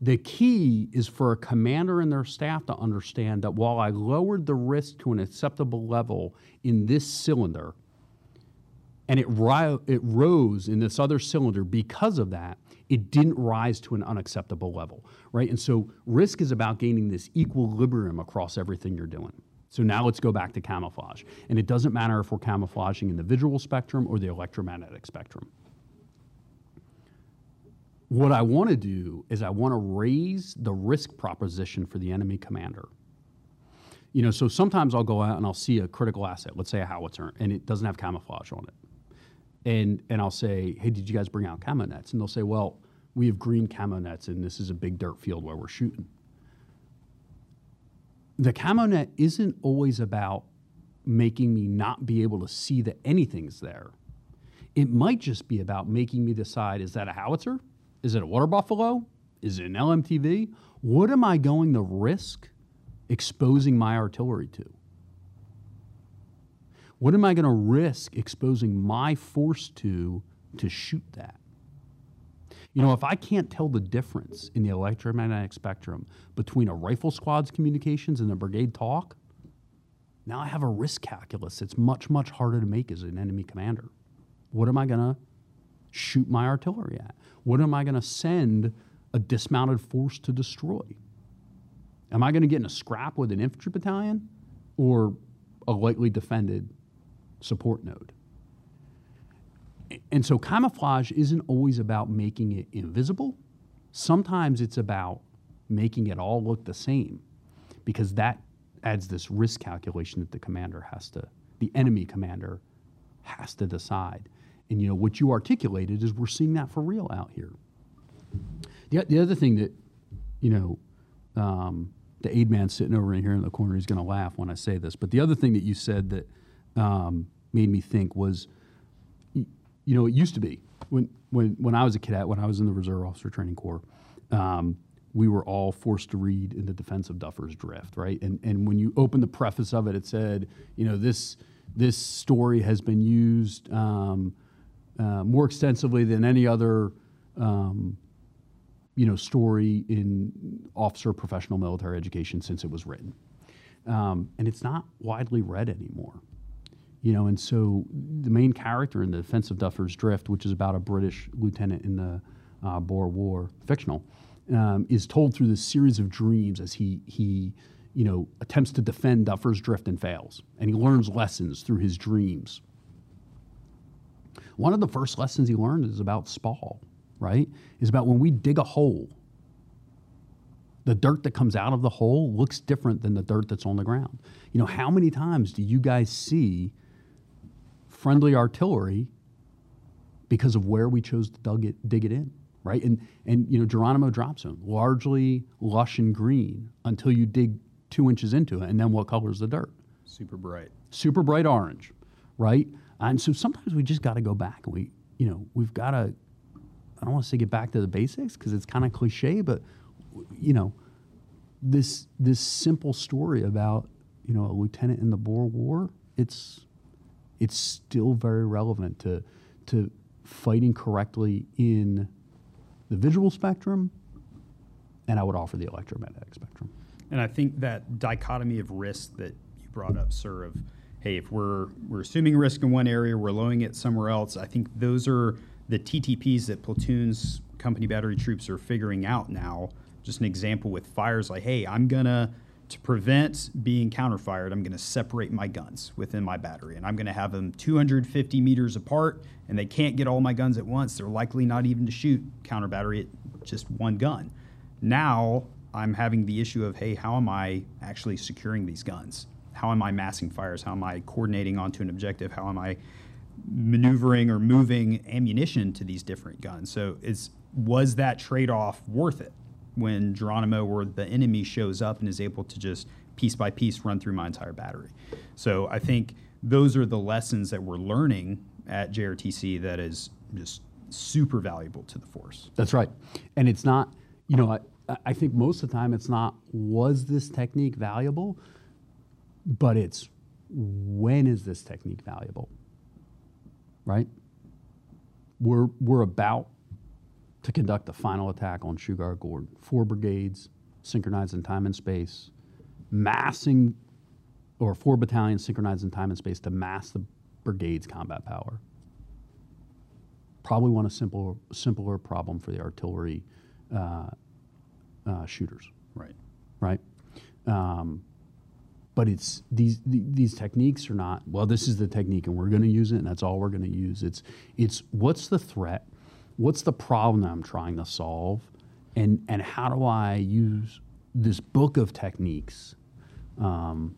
The key is for a commander and their staff to understand that while I lowered the risk to an acceptable level in this cylinder, and it, ri- it rose in this other cylinder because of that it didn't rise to an unacceptable level right? And so risk is about gaining this equilibrium across everything you're doing. So now let's go back to camouflage. And it doesn't matter if we're camouflaging in the visual spectrum or the electromagnetic spectrum. What i want to do is i want to raise the risk proposition for the enemy commander. You know so sometimes i'll go out and i'll see a critical asset let's say a howitzer and it doesn't have camouflage on it and and I'll say, "Hey, did you guys bring out camo nets?" And they'll say, "Well, we have green camo nets, and this is a big dirt field where we're shooting." The camo net isn't always about making me not be able to see that anything's there. It might just be about making me decide: is that a howitzer? Is it a water buffalo? Is it an LMTV? What am I going to risk exposing my artillery to? What am I going to risk exposing my force to to shoot that? You know, if I can't tell the difference in the electromagnetic spectrum between a rifle squad's communications and a brigade TOC, now I have a risk calculus that's much, much harder to make as an enemy commander. What am I going to shoot my artillery at? What am I going to send a dismounted force to destroy? Am I going to get in a scrap with an infantry battalion or a lightly defended support node? And so camouflage isn't always about making it invisible. Sometimes it's about making it all look the same because that adds this risk calculation that the commander has to, the enemy commander has to decide. And you know what you articulated is we're seeing that for real out here. The, the other thing that, you know, um, the aid man sitting over here in the corner is going to laugh when I say this, but the other thing that you said that um, made me think was, you know, it used to be when when when I was a cadet, when I was in the Reserve Officer Training Corps, um, we were all forced to read in the defense of Duffer's Drift, right? And and when you open the preface of it, it said, you know, this this story has been used um, uh, more extensively than any other. Um, you know, story in officer professional military education since it was written. Um, and it's not widely read anymore. You know, and so the main character in the Defense of Duffer's Drift, which is about a British lieutenant in the uh, Boer War, fictional, um, is told through this series of dreams as he he you know, attempts to defend Duffer's Drift and fails, and he learns lessons through his dreams. One of the first lessons he learned is about spall, right? Is about when we dig a hole, the dirt that comes out of the hole looks different than the dirt that's on the ground. You know, how many times do you guys see friendly artillery because of where we chose to dug it, dig it in, right? And and you know, Geronimo drop zone, largely lush and green until you dig two inches into it, and then what color is the dirt? Super bright. super bright orange, right? And so sometimes we just got to go back and we, you know, we've got to. I don't want to say get back to the basics because it's kind of cliche, but you know, this this simple story about you know a lieutenant in the Boer War, it's it's still very relevant to to fighting correctly in the visual spectrum, and I would offer the electromagnetic spectrum. And I think that dichotomy of risk that you brought up, sir, of hey, if we're we're assuming risk in one area, we're lowering it somewhere else. I think those are the TTPs that platoons, company battery troops are figuring out now. Just an example with fires, like hey, I'm gonna to prevent being counterfired, I'm gonna separate my guns within my battery, and I'm gonna have them 250 meters apart, and they can't get all my guns at once. They're likely not even to shoot counter battery at just one gun. Now I'm having the issue of, hey, how am I actually securing these guns? How am I massing fires? How am I coordinating onto an objective? How am I maneuvering or moving ammunition to these different guns? So is was that trade-off worth it when Geronimo or the enemy shows up and is able to just piece by piece run through my entire battery? So I think those are the lessons that we're learning at JRTC that is just super valuable to the force. That's right. And it's not, you know, I, I think most of the time it's not, was this technique valuable? But it's, when is this technique valuable? Right? We're, we're about to conduct the final attack on Shughart-Gordon. Four brigades, synchronized in time and space, massing, or four battalions synchronized in time and space to mass the brigade's combat power probably want a simpler, simpler problem for the artillery uh, uh, shooters, Right. right? Um, but it's these these techniques are not well. This is the technique, and we're going to use it, and that's all we're going to use. It's it's what's the threat, what's the problem I'm trying to solve, and and how do I use this book of techniques, um,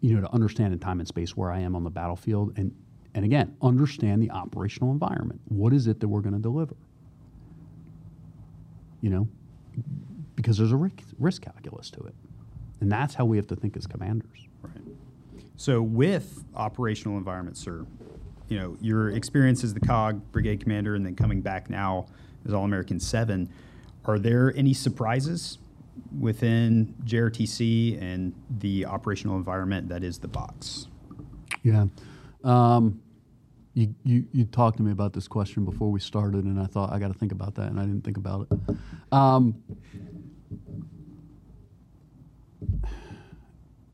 you know, to understand in time and space where I am on the battlefield, and and again understand the operational environment. What is it that we're going to deliver? You know, because there's a risk, risk calculus to it. And that's how we have to think as commanders. Right. So with operational environment, sir, you know, your experience as the COG brigade commander and then coming back now as All American 7, are there any surprises within JRTC and the operational environment that is the box? Yeah. Um, you, you, you talked to me about this question before we started, and I thought I got to think about that, and I didn't think about it. Um,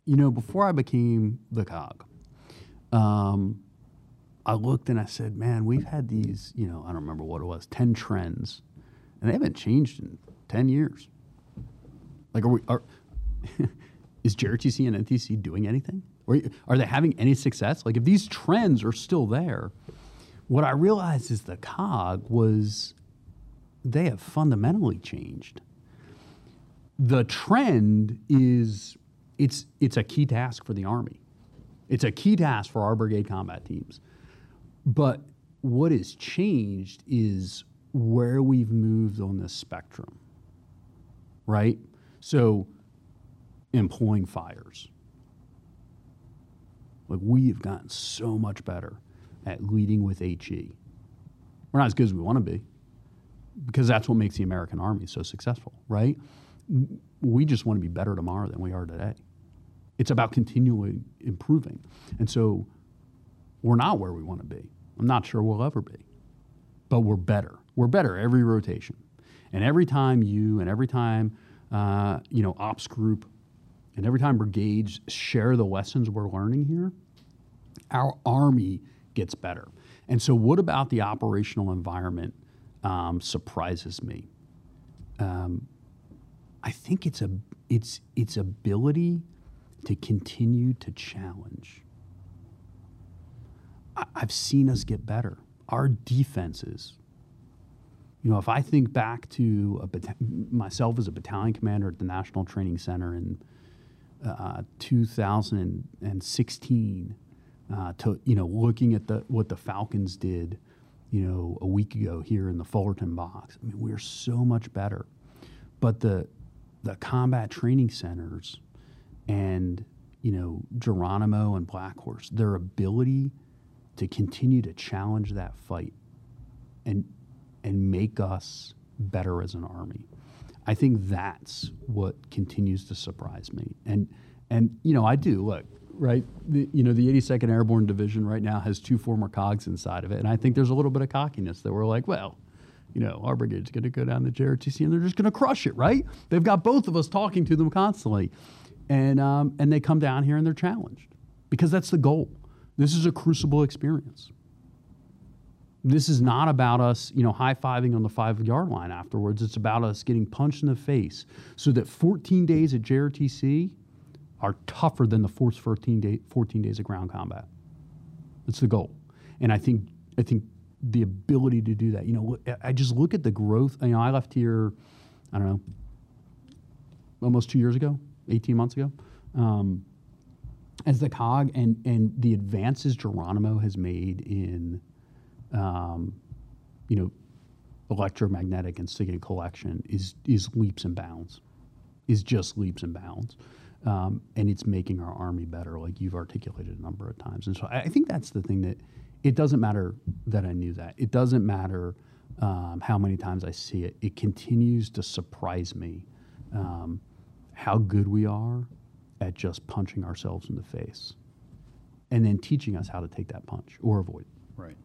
you know, before I became the COG, um, I looked and I said, man, we've had these, you know, I don't remember what it was, 10 trends, and they haven't changed in 10 years. Like, are we, are, (laughs) is JRTC and NTC doing anything? Are they having any success? Like, if these trends are still there, what I realized is the COG was they have fundamentally changed. The trend is it's it's a key task for the army. It's a key task for our brigade combat teams. But what has changed is where we've moved on this spectrum. Right? So employing fires. Like we have gotten so much better at leading with HE. We're not as good as we want to be because that's what makes the American Army so successful, right? We just want to be better tomorrow than we are today. It's about continually improving. And so we're not where we want to be. I'm not sure we'll ever be, but we're better. We're better every rotation. And every time you and every time, uh, you know, ops group and every time brigades share the lessons we're learning here, our army gets better. And so, what about the operational environment um, surprises me? Um, I think it's a it's its ability to continue to challenge. I've seen us get better. Our defenses, you know, if I think back to a bata- myself as a battalion commander at the National Training Center in uh, 2016, uh, to you know, looking at the what the Falcons did, you know, a week ago here in the Fullerton box. I mean, we're so much better. But the the combat training centers and you know Geronimo and Black Horse, their ability to continue to challenge that fight and and make us better as an army. I think that's what continues to surprise me. And and you know, I do look right. The, you know, the 82nd Airborne Division right now has two former COGs inside of it, and I think there's a little bit of cockiness that we're like, well, you know, our brigade's going to go down to JRTC and they're just going to crush it, right? They've got both of us talking to them constantly, and um, and they come down here and they're challenged because that's the goal. This is a crucible experience this is not about us, you know, high fiving on the five yard line afterwards. It's about us getting punched in the face so that 14 days at JRTC are tougher than the first 14, day, 14 days of ground combat. That's the goal. And I think, I think the ability to do that, you know, I just look at the growth. You know, I left here, I don't know, almost two years ago, 18 months ago. Um, as the COG and and the advances Geronimo has made in um, you know, electromagnetic and SIGINT collection is is leaps and bounds, is just leaps and bounds, um, and it's making our army better, like you've articulated a number of times. And so I, I think that's the thing that it doesn't matter that I knew that. It doesn't matter um, how many times I see it. It continues to surprise me um, how good we are at just punching ourselves in the face, and then teaching us how to take that punch or avoid. it. Right.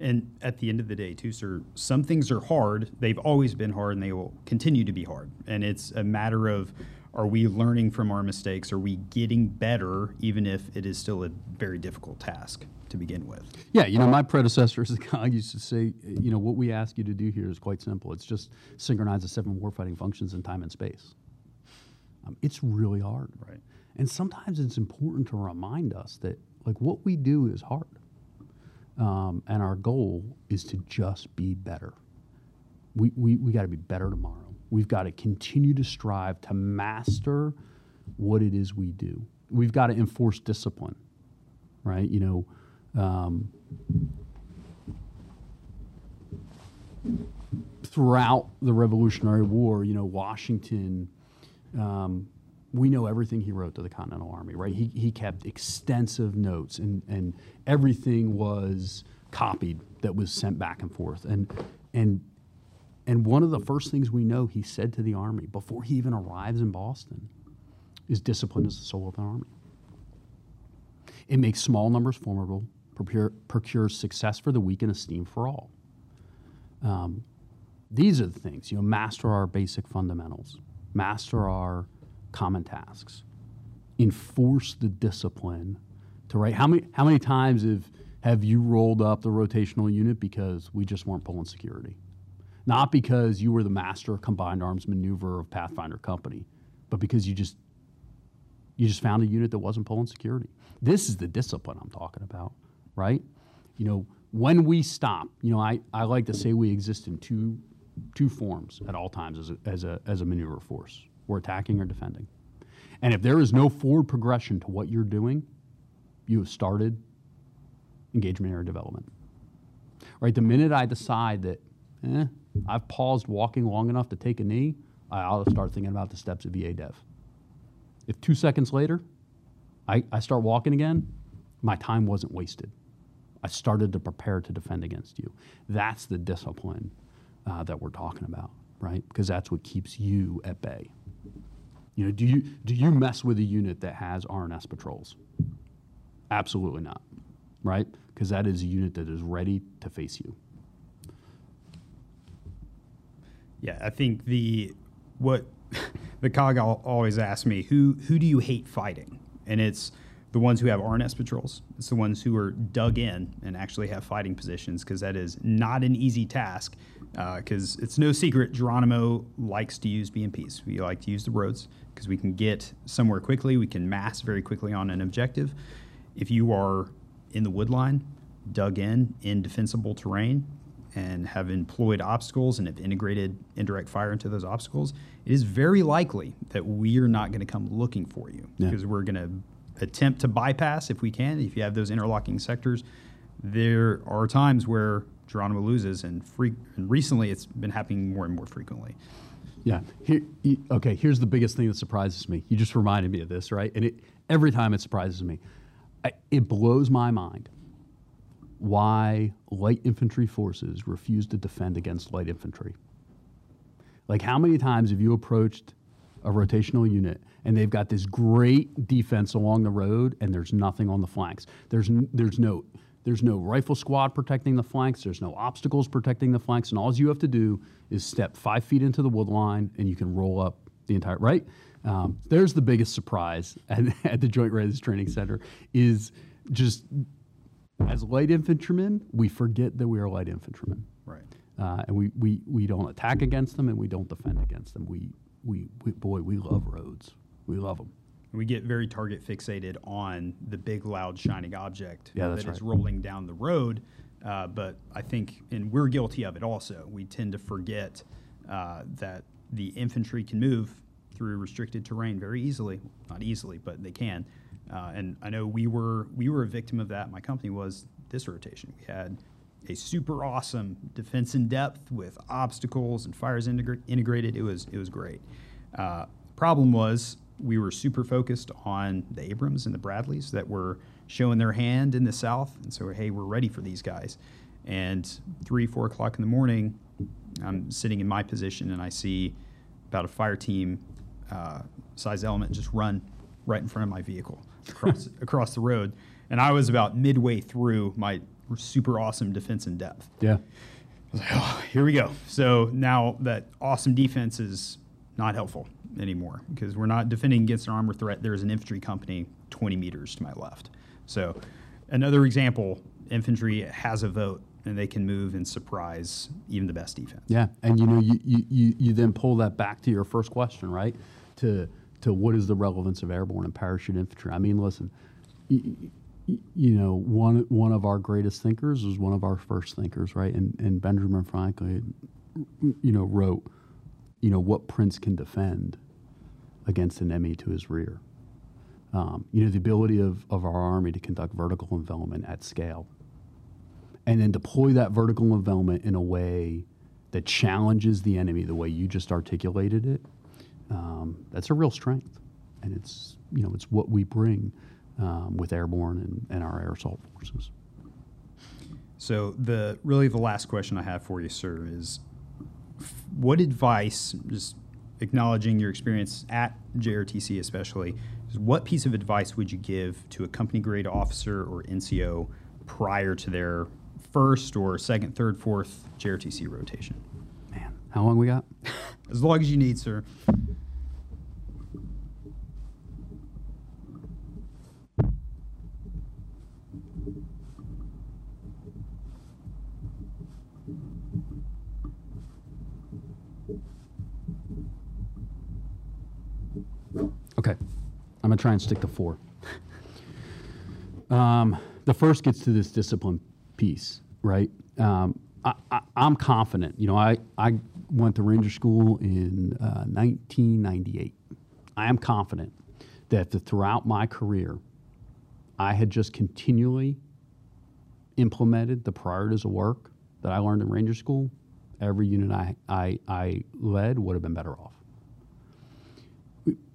And at the end of the day, too, sir, some things are hard. They've always been hard and they will continue to be hard. And it's a matter of are we learning from our mistakes? Are we getting better, even if it is still a very difficult task to begin with? Yeah, you know, my predecessor as a guy used to say, you know, what we ask you to do here is quite simple. It's just synchronize the seven warfighting functions in time and space. Um, it's really hard. Right. And sometimes it's important to remind us that, like, what we do is hard. Um, and our goal is to just be better. We, we, we got to be better tomorrow. We've got to continue to strive to master what it is we do. We've got to enforce discipline, right? You know, um, throughout the Revolutionary War, you know, Washington, um, we know everything he wrote to the Continental Army, right? He, he kept extensive notes, and, and everything was copied that was sent back and forth. And, and, and one of the first things we know he said to the Army before he even arrives in Boston is discipline is the soul of an Army. It makes small numbers formidable, procure, procures success for the weak and esteem for all. Um, these are the things, you know, master our basic fundamentals, master our common tasks, enforce the discipline to write. How many, how many times have, have you rolled up the rotational unit because we just weren't pulling security? Not because you were the master of combined arms maneuver of Pathfinder Company, but because you just you just found a unit that wasn't pulling security. This is the discipline I'm talking about, right? You know, when we stop, you know, I, I like to say we exist in two two forms at all times as a, as a, as a maneuver force. We're attacking or defending. And if there is no forward progression to what you're doing, you have started engagement area development. Right? The minute I decide that, eh, I've paused walking long enough to take a knee, I ought to start thinking about the steps of EA Dev. If two seconds later, I, I start walking again, my time wasn't wasted. I started to prepare to defend against you. That's the discipline uh, that we're talking about, right? Because that's what keeps you at bay. You know, do you do you mess with a unit that has R&S patrols? Absolutely not, right? Because that is a unit that is ready to face you. Yeah, I think the what (laughs) the COG always asks me who who do you hate fighting, and it's the ones who have R&S patrols. It's the ones who are dug in and actually have fighting positions because that is not an easy task. Uh, because it's no secret, Geronimo likes to use BMPs. We like to use the roads because we can get somewhere quickly. We can mass very quickly on an objective. If you are in the wood line, dug in in defensible terrain, and have employed obstacles and have integrated indirect fire into those obstacles, it is very likely that we are not going to come looking for you Yeah. because we're going to attempt to bypass if we can. If you have those interlocking sectors, there are times where Geronimo loses, and, free, and recently it's been happening more and more frequently. Yeah. Here, okay. Here's the biggest thing that surprises me. You just reminded me of this, right? And it every time it surprises me, I, it blows my mind why light infantry forces refuse to defend against light infantry. Like, how many times have you approached a rotational unit and they've got this great defense along the road and there's nothing on the flanks? There's n- there's no there's no rifle squad protecting the flanks. There's no obstacles protecting the flanks, and all you have to do is step five feet into the wood line and you can roll up the entire right. Um, there's the biggest surprise (laughs) at, at the Joint Readiness Training Center is just as light infantrymen, we forget that we are light infantrymen. Right. Uh, and we, we, we don't attack against them and we don't defend against them. We, we, we boy, we love roads. We love them. We get very target fixated on the big, loud, shining object Yeah, that is right. rolling down the road. Uh, but I think, and we're guilty of it also, we tend to forget uh, that the infantry can move through restricted terrain very easily. Not easily, but they can. Uh, and I know we were we were a victim of that. My company was this rotation. We had a super awesome defense in depth with obstacles and fires integra- integrated. It was it was great. Uh, problem was we were super focused on the Abrams and the Bradleys that were showing their hand in the South, and so hey, we're ready for these guys. And three, four o'clock in the morning, I'm sitting in my position and I see about a fire team uh, size element just run right in front of my vehicle across (laughs) across the road, and I was about midway through my super awesome defense in depth. Yeah. I was like, oh, here we go. So now that awesome defense is not helpful anymore because we're not defending against an armor threat. There's an infantry company 20 meters to my left. So another example, infantry has a vote and they can move and surprise even the best defense. Yeah, and you know, you, you, you, then pull that back to your first question, right? To to what is the relevance of airborne and parachute infantry? I mean, listen, you know, one one of our greatest thinkers was one of our first thinkers, right? And and Benjamin Franklin, you know, wrote, you know, what prince can defend against an enemy to his rear. Um, you know, the ability of, of our army to conduct vertical envelopment at scale and then deploy that vertical envelopment in a way that challenges the enemy the way you just articulated it um, that's a real strength and it's you know it's what we bring um, with airborne and, and our air assault forces So the really the last question I have for you, sir, is f- what advice, just acknowledging your experience at JRTC especially, what piece of advice would you give to a company grade officer or NCO prior to their first or second, third, fourth JRTC rotation? man how long we got (laughs) As long as you need, sir. Okay, I'm gonna try and stick to four. um, the first gets to this discipline piece, right? Um, I, I'm confident. You know, I, I went to Ranger School in uh, 1998. I am confident that the, throughout my career, I had just continually implemented the priorities of work that I learned in Ranger School. Every unit I, I, I led would have been better off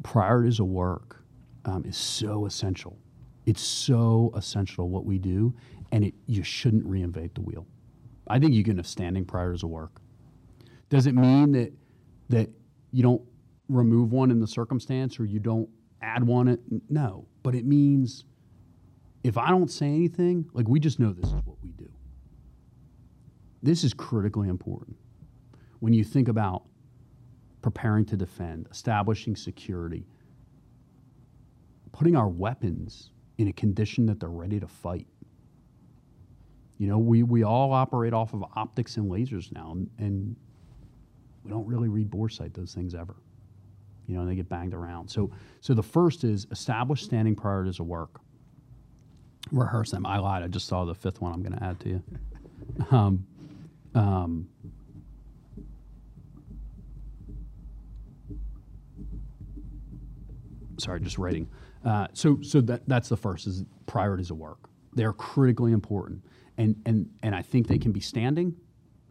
priorities of work um, is so essential. It's so essential what we do, and it, you shouldn't reinvent the wheel. I think you can have standing priorities of work. Does it mean that that you don't remove one in the circumstance or you don't add one? At, no, but it means if I don't say anything, like we just know this is what we do. This is critically important. When you think about preparing to defend, establishing security, putting our weapons in a condition that they're ready to fight. You know, we, we all operate off of optics and lasers now, and, and we don't really read bore sight those things ever. You know, and they get banged around. So, so the first is establish standing priorities of work. Rehearse them. I lied. I just saw the fifth one. I'm going to add to you. (laughs) Um, um, sorry, just writing. Uh, so, so that, that's the first is priorities of work. They're critically important, and and and I think they can be standing,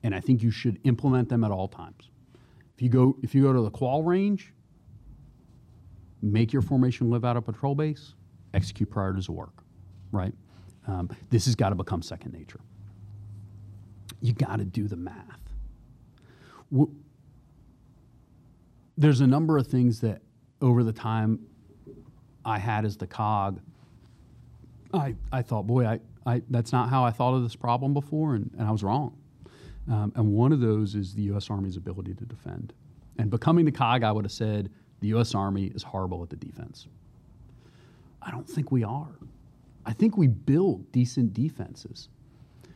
and I think you should implement them at all times. If you go if you go to the qual range, make your formation live out of patrol base, execute priorities of work, right? Um, this has got to become second nature. You got to do the math. Wh- There's a number of things that over the time I had as the COG, I, I thought, boy, I, I, that's not how I thought of this problem before, and, and I was wrong. Um, and one of those is the U.S. Army's ability to defend. And becoming the COG, I would have said the U.S. Army is horrible at the defense. I don't think we are. I think we build decent defenses.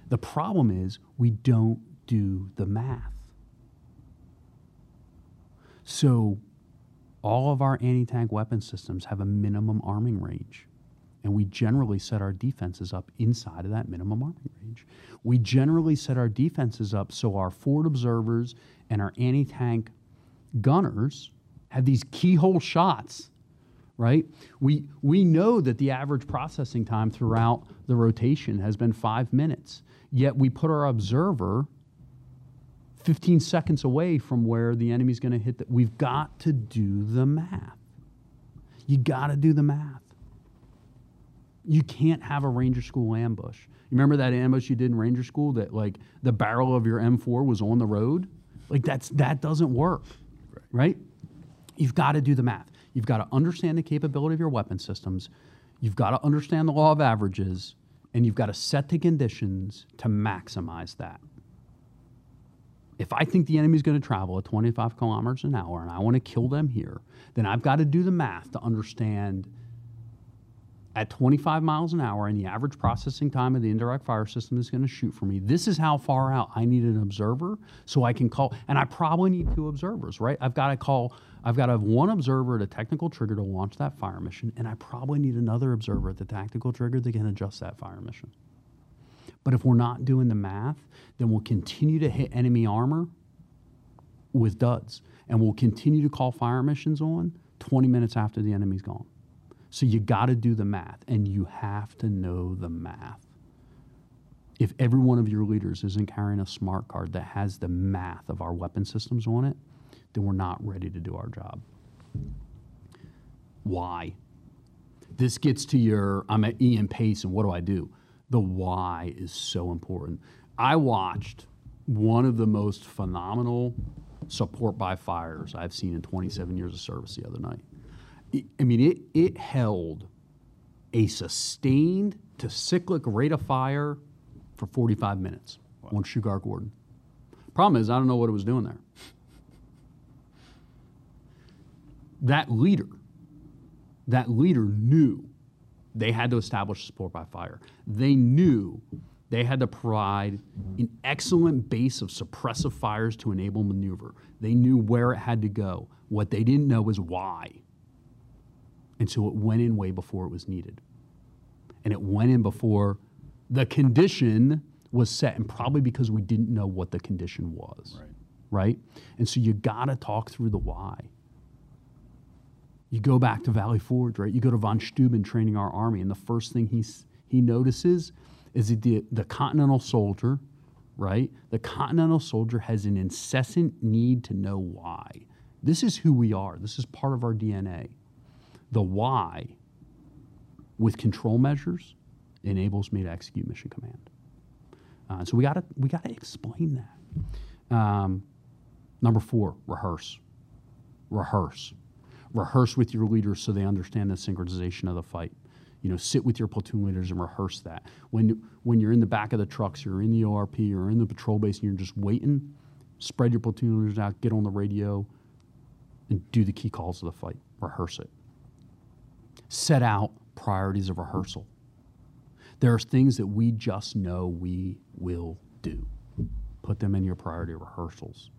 The problem is we don't do the math. So, all of our anti tank weapon systems have a minimum arming range. And we generally set our defenses up inside of that minimum arming range. We generally set our defenses up so our forward observers and our anti tank gunners have these keyhole shots, right? We, we know that the average processing time throughout the rotation has been five minutes, yet we put our observer 15 seconds away from where the enemy's going to hit. The, we've got to do the math. You got to do the math. You can't have a Ranger School ambush. You remember that ambush you did in Ranger School that like the barrel of your M4 was on the road? Like that's that doesn't work. Right? You've got to do the math. You've got to understand the capability of your weapon systems. You've got to understand the law of averages and you've got to set the conditions to maximize that if I think the enemy's going to travel at 25 kilometers an hour and I want to kill them here, then I've got to do the math to understand at 25 miles an hour and the average processing time of the indirect fire system is going to shoot for me. This is how far out I need an observer so I can call, and I probably need two observers, right? I've got to call, I've got to have one observer at a technical trigger to launch that fire mission, and I probably need another observer at the tactical trigger that can adjust that fire mission. But if we're not doing the math, then we'll continue to hit enemy armor with duds. And we'll continue to call fire missions on 20 minutes after the enemy's gone. So you got to do the math, and you have to know the math. If every one of your leaders isn't carrying a smart card that has the math of our weapon systems on it, then we're not ready to do our job. Why? This gets to your I'm at Ian Pace, and what do I do? The why is so important. I watched one of the most phenomenal support by fires I've seen in 27 years of service the other night. I- I mean, it, it held a sustained to cyclic rate of fire for 45 minutes on Shughart-Gordon. Problem is, I don't know what it was doing there. That leader, that leader knew they had to establish support by fire. They knew they had to provide an excellent base of suppressive fires to enable maneuver. They knew where it had to go. What they didn't know was why. And so it went in way before it was needed. And it went in before the condition was set, and probably because we didn't know what the condition was. Right. Right? And so you got to talk through the why. You go back to Valley Forge, right? You go to von Steuben training our army, and the first thing he's, he notices is that the, the Continental soldier, right? The Continental soldier has an incessant need to know why. This is who we are, this is part of our DNA. The why, with control measures, enables me to execute mission command. Uh, so we gotta we gotta explain that. Um, number four, rehearse. Rehearse rehearse with your leaders so they understand the synchronization of the fight. You know, sit with your platoon leaders and rehearse that. When when you're in the back of the trucks, you're in the ORP, you're in the patrol base, and you're just waiting. Spread your platoon leaders out, get on the radio, and do the key calls of the fight. Rehearse it. Set out priorities of rehearsal. There are things that we just know we will do. Put them in your priority rehearsals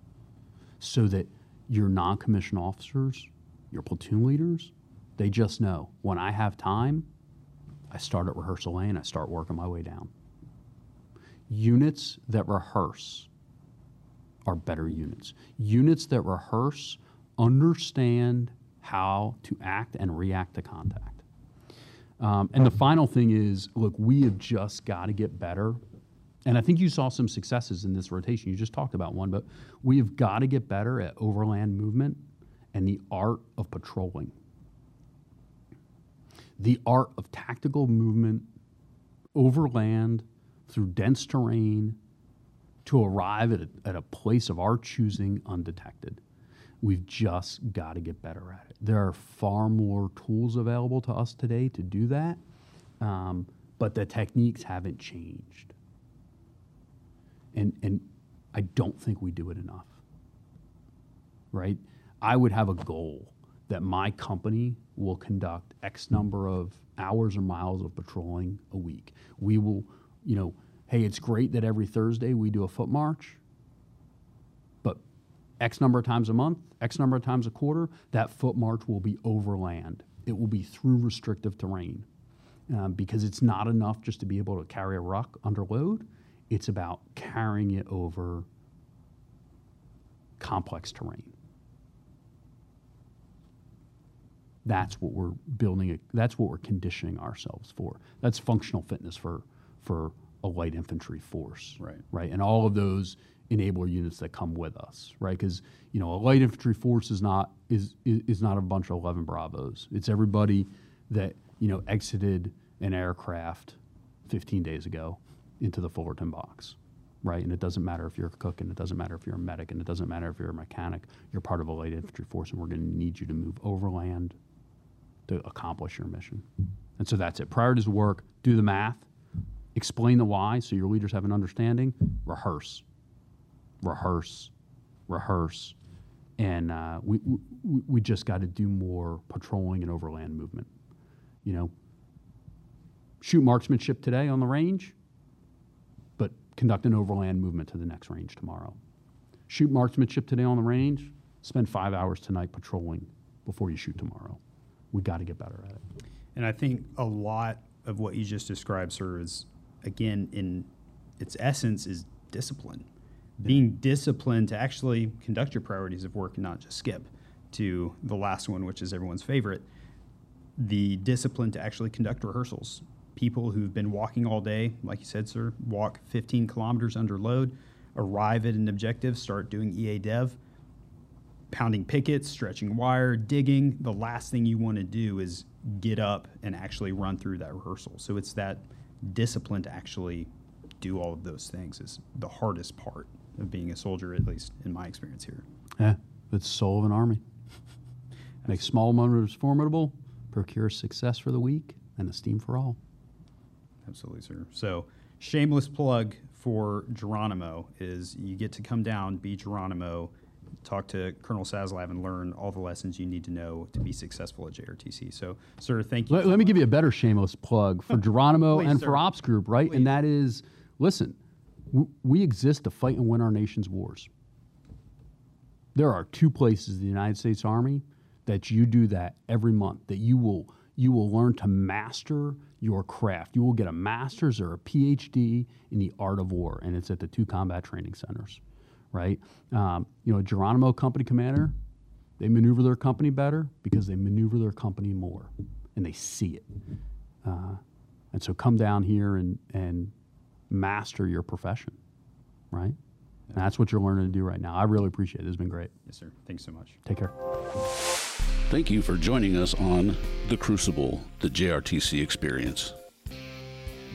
so that your non commissioned officers, your platoon leaders, they just know when I have time, I start at rehearsal A and I start working my way down. Units that rehearse are better units. Units that rehearse understand how to act and react to contact. Um, and the final thing is look, we have just got to get better. And I think you saw some successes in this rotation. You just talked about one, but we have got to get better at overland movement and the art of patrolling. The art of tactical movement overland through dense terrain to arrive at a, at a place of our choosing undetected. We've just got to get better at it. There are far more tools available to us today to do that, um, but the techniques haven't changed. And, and I don't think we do it enough. Right? I would have a goal that my company will conduct X number of hours or miles of patrolling a week. We will, you know, hey, it's great that every Thursday we do a foot march, but X number of times a month, X number of times a quarter, that foot march will be overland. It will be through restrictive terrain um, because it's not enough just to be able to carry a ruck under load. It's about carrying it over complex terrain. That's what we're building. That's what we're conditioning ourselves for. That's functional fitness for for a light infantry force. Right. Right. And all of those enabler units that come with us. Right. Because you know a light infantry force is not is, is not a bunch of eleven Bravos. It's everybody that you know exited an aircraft 15 days ago into the Fullerton box. Right, and it doesn't matter if you're a cook, and it doesn't matter if you're a medic, and it doesn't matter if you're a mechanic. You're part of a light infantry force, and we're going to need you to move overland to accomplish your mission. And so that's it. Priorities work, do the math, explain the why so your leaders have an understanding, rehearse, rehearse, rehearse. And uh, we, we, we just got to do more patrolling and overland movement. You know, shoot marksmanship today on the range, but conduct an overland movement to the next range tomorrow. Shoot marksmanship today on the range, spend five hours tonight patrolling before you shoot tomorrow we got to get better at it. And I think a lot of what you just described, sir, is again in its essence is discipline. Being disciplined to actually conduct your priorities of work and not just skip to the last one, which is everyone's favorite. The discipline to actually conduct rehearsals. People who've been walking all day, like you said, sir, walk 15 kilometers under load, arrive at an objective, start doing EA dev pounding pickets, stretching wire, digging, the last thing you want to do is get up and actually run through that rehearsal. So it's that discipline to actually do all of those things is the hardest part of being a soldier, at least in my experience here. Yeah, it's the soul of an army. (laughs) Make small numbers formidable, procure success for the weak, and esteem for all. Absolutely, sir. So, shameless plug for Geronimo is you get to come down, be Geronimo, talk to Colonel Saslav and learn all the lessons you need to know to be successful at JRTC. So, sir, thank you. Let, let me give you a better shameless plug for (laughs) Geronimo Please, and sir. for Ops Group, right? Please. And that is, listen, w- we exist to fight and win our nation's wars. There are two places in the United States Army that you do that every month. That you will you will learn to master your craft. You will get a master's or a PhD in the art of war, and it's at the two combat training centers, right? Um, you know, Geronimo company commander, they maneuver their company better because they maneuver their company more, and they see it. Uh, and so come down here and, and master your profession, right? And that's what you're learning to do right now. I really appreciate it. It's been great. Yes, sir. Thanks so much. Take care. Thank you for joining us on The Crucible, the JRTC experience.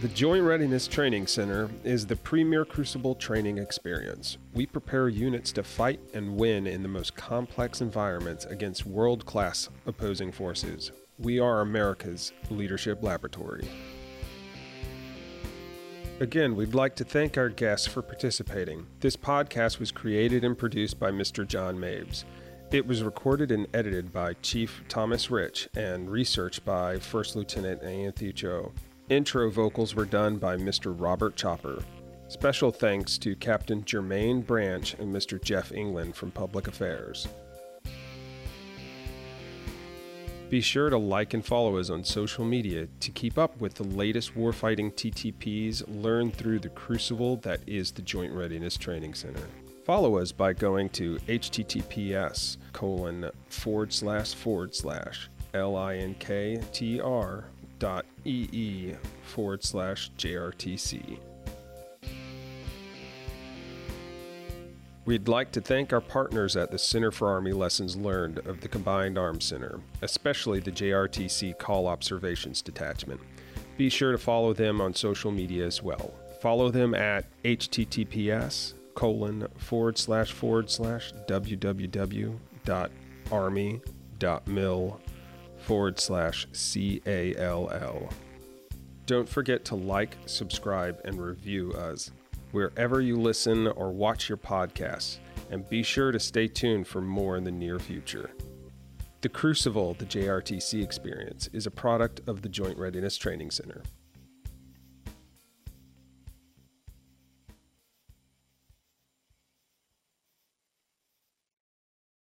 The Joint Readiness Training Center is the premier crucible training experience. We prepare units to fight and win in the most complex environments against world class opposing forces. We are America's leadership laboratory. Again, we'd like to thank our guests for participating. This podcast was created and produced by Mr. John Mabes. It was recorded and edited by Chief Thomas Rich and researched by First Lieutenant Anthony Cho. Intro vocals were done by Mr. Robert Chopper. Special thanks to Captain Jermaine Branch and Mr. Jeff England from Public Affairs. Be sure to like and follow us on social media to keep up with the latest warfighting TTPs learned through the crucible that is the Joint Readiness Training Center. Follow us by going to https colon forward slash forward slash linktr dot ee forward slash jrtc. We'd like to thank our partners at the Center for Army Lessons Learned of the Combined Arms Center, especially the JRTC CALL Observations Detachment. Be sure to follow them on social media as well. Follow them at https colon forward slash forward slash www.army.mil forward slash C-A-L-L. Don't forget to like, subscribe, and review us wherever you listen or watch your podcasts, and be sure to stay tuned for more in the near future. The Crucible, the JRTC experience, is a product of the Joint Readiness Training Center.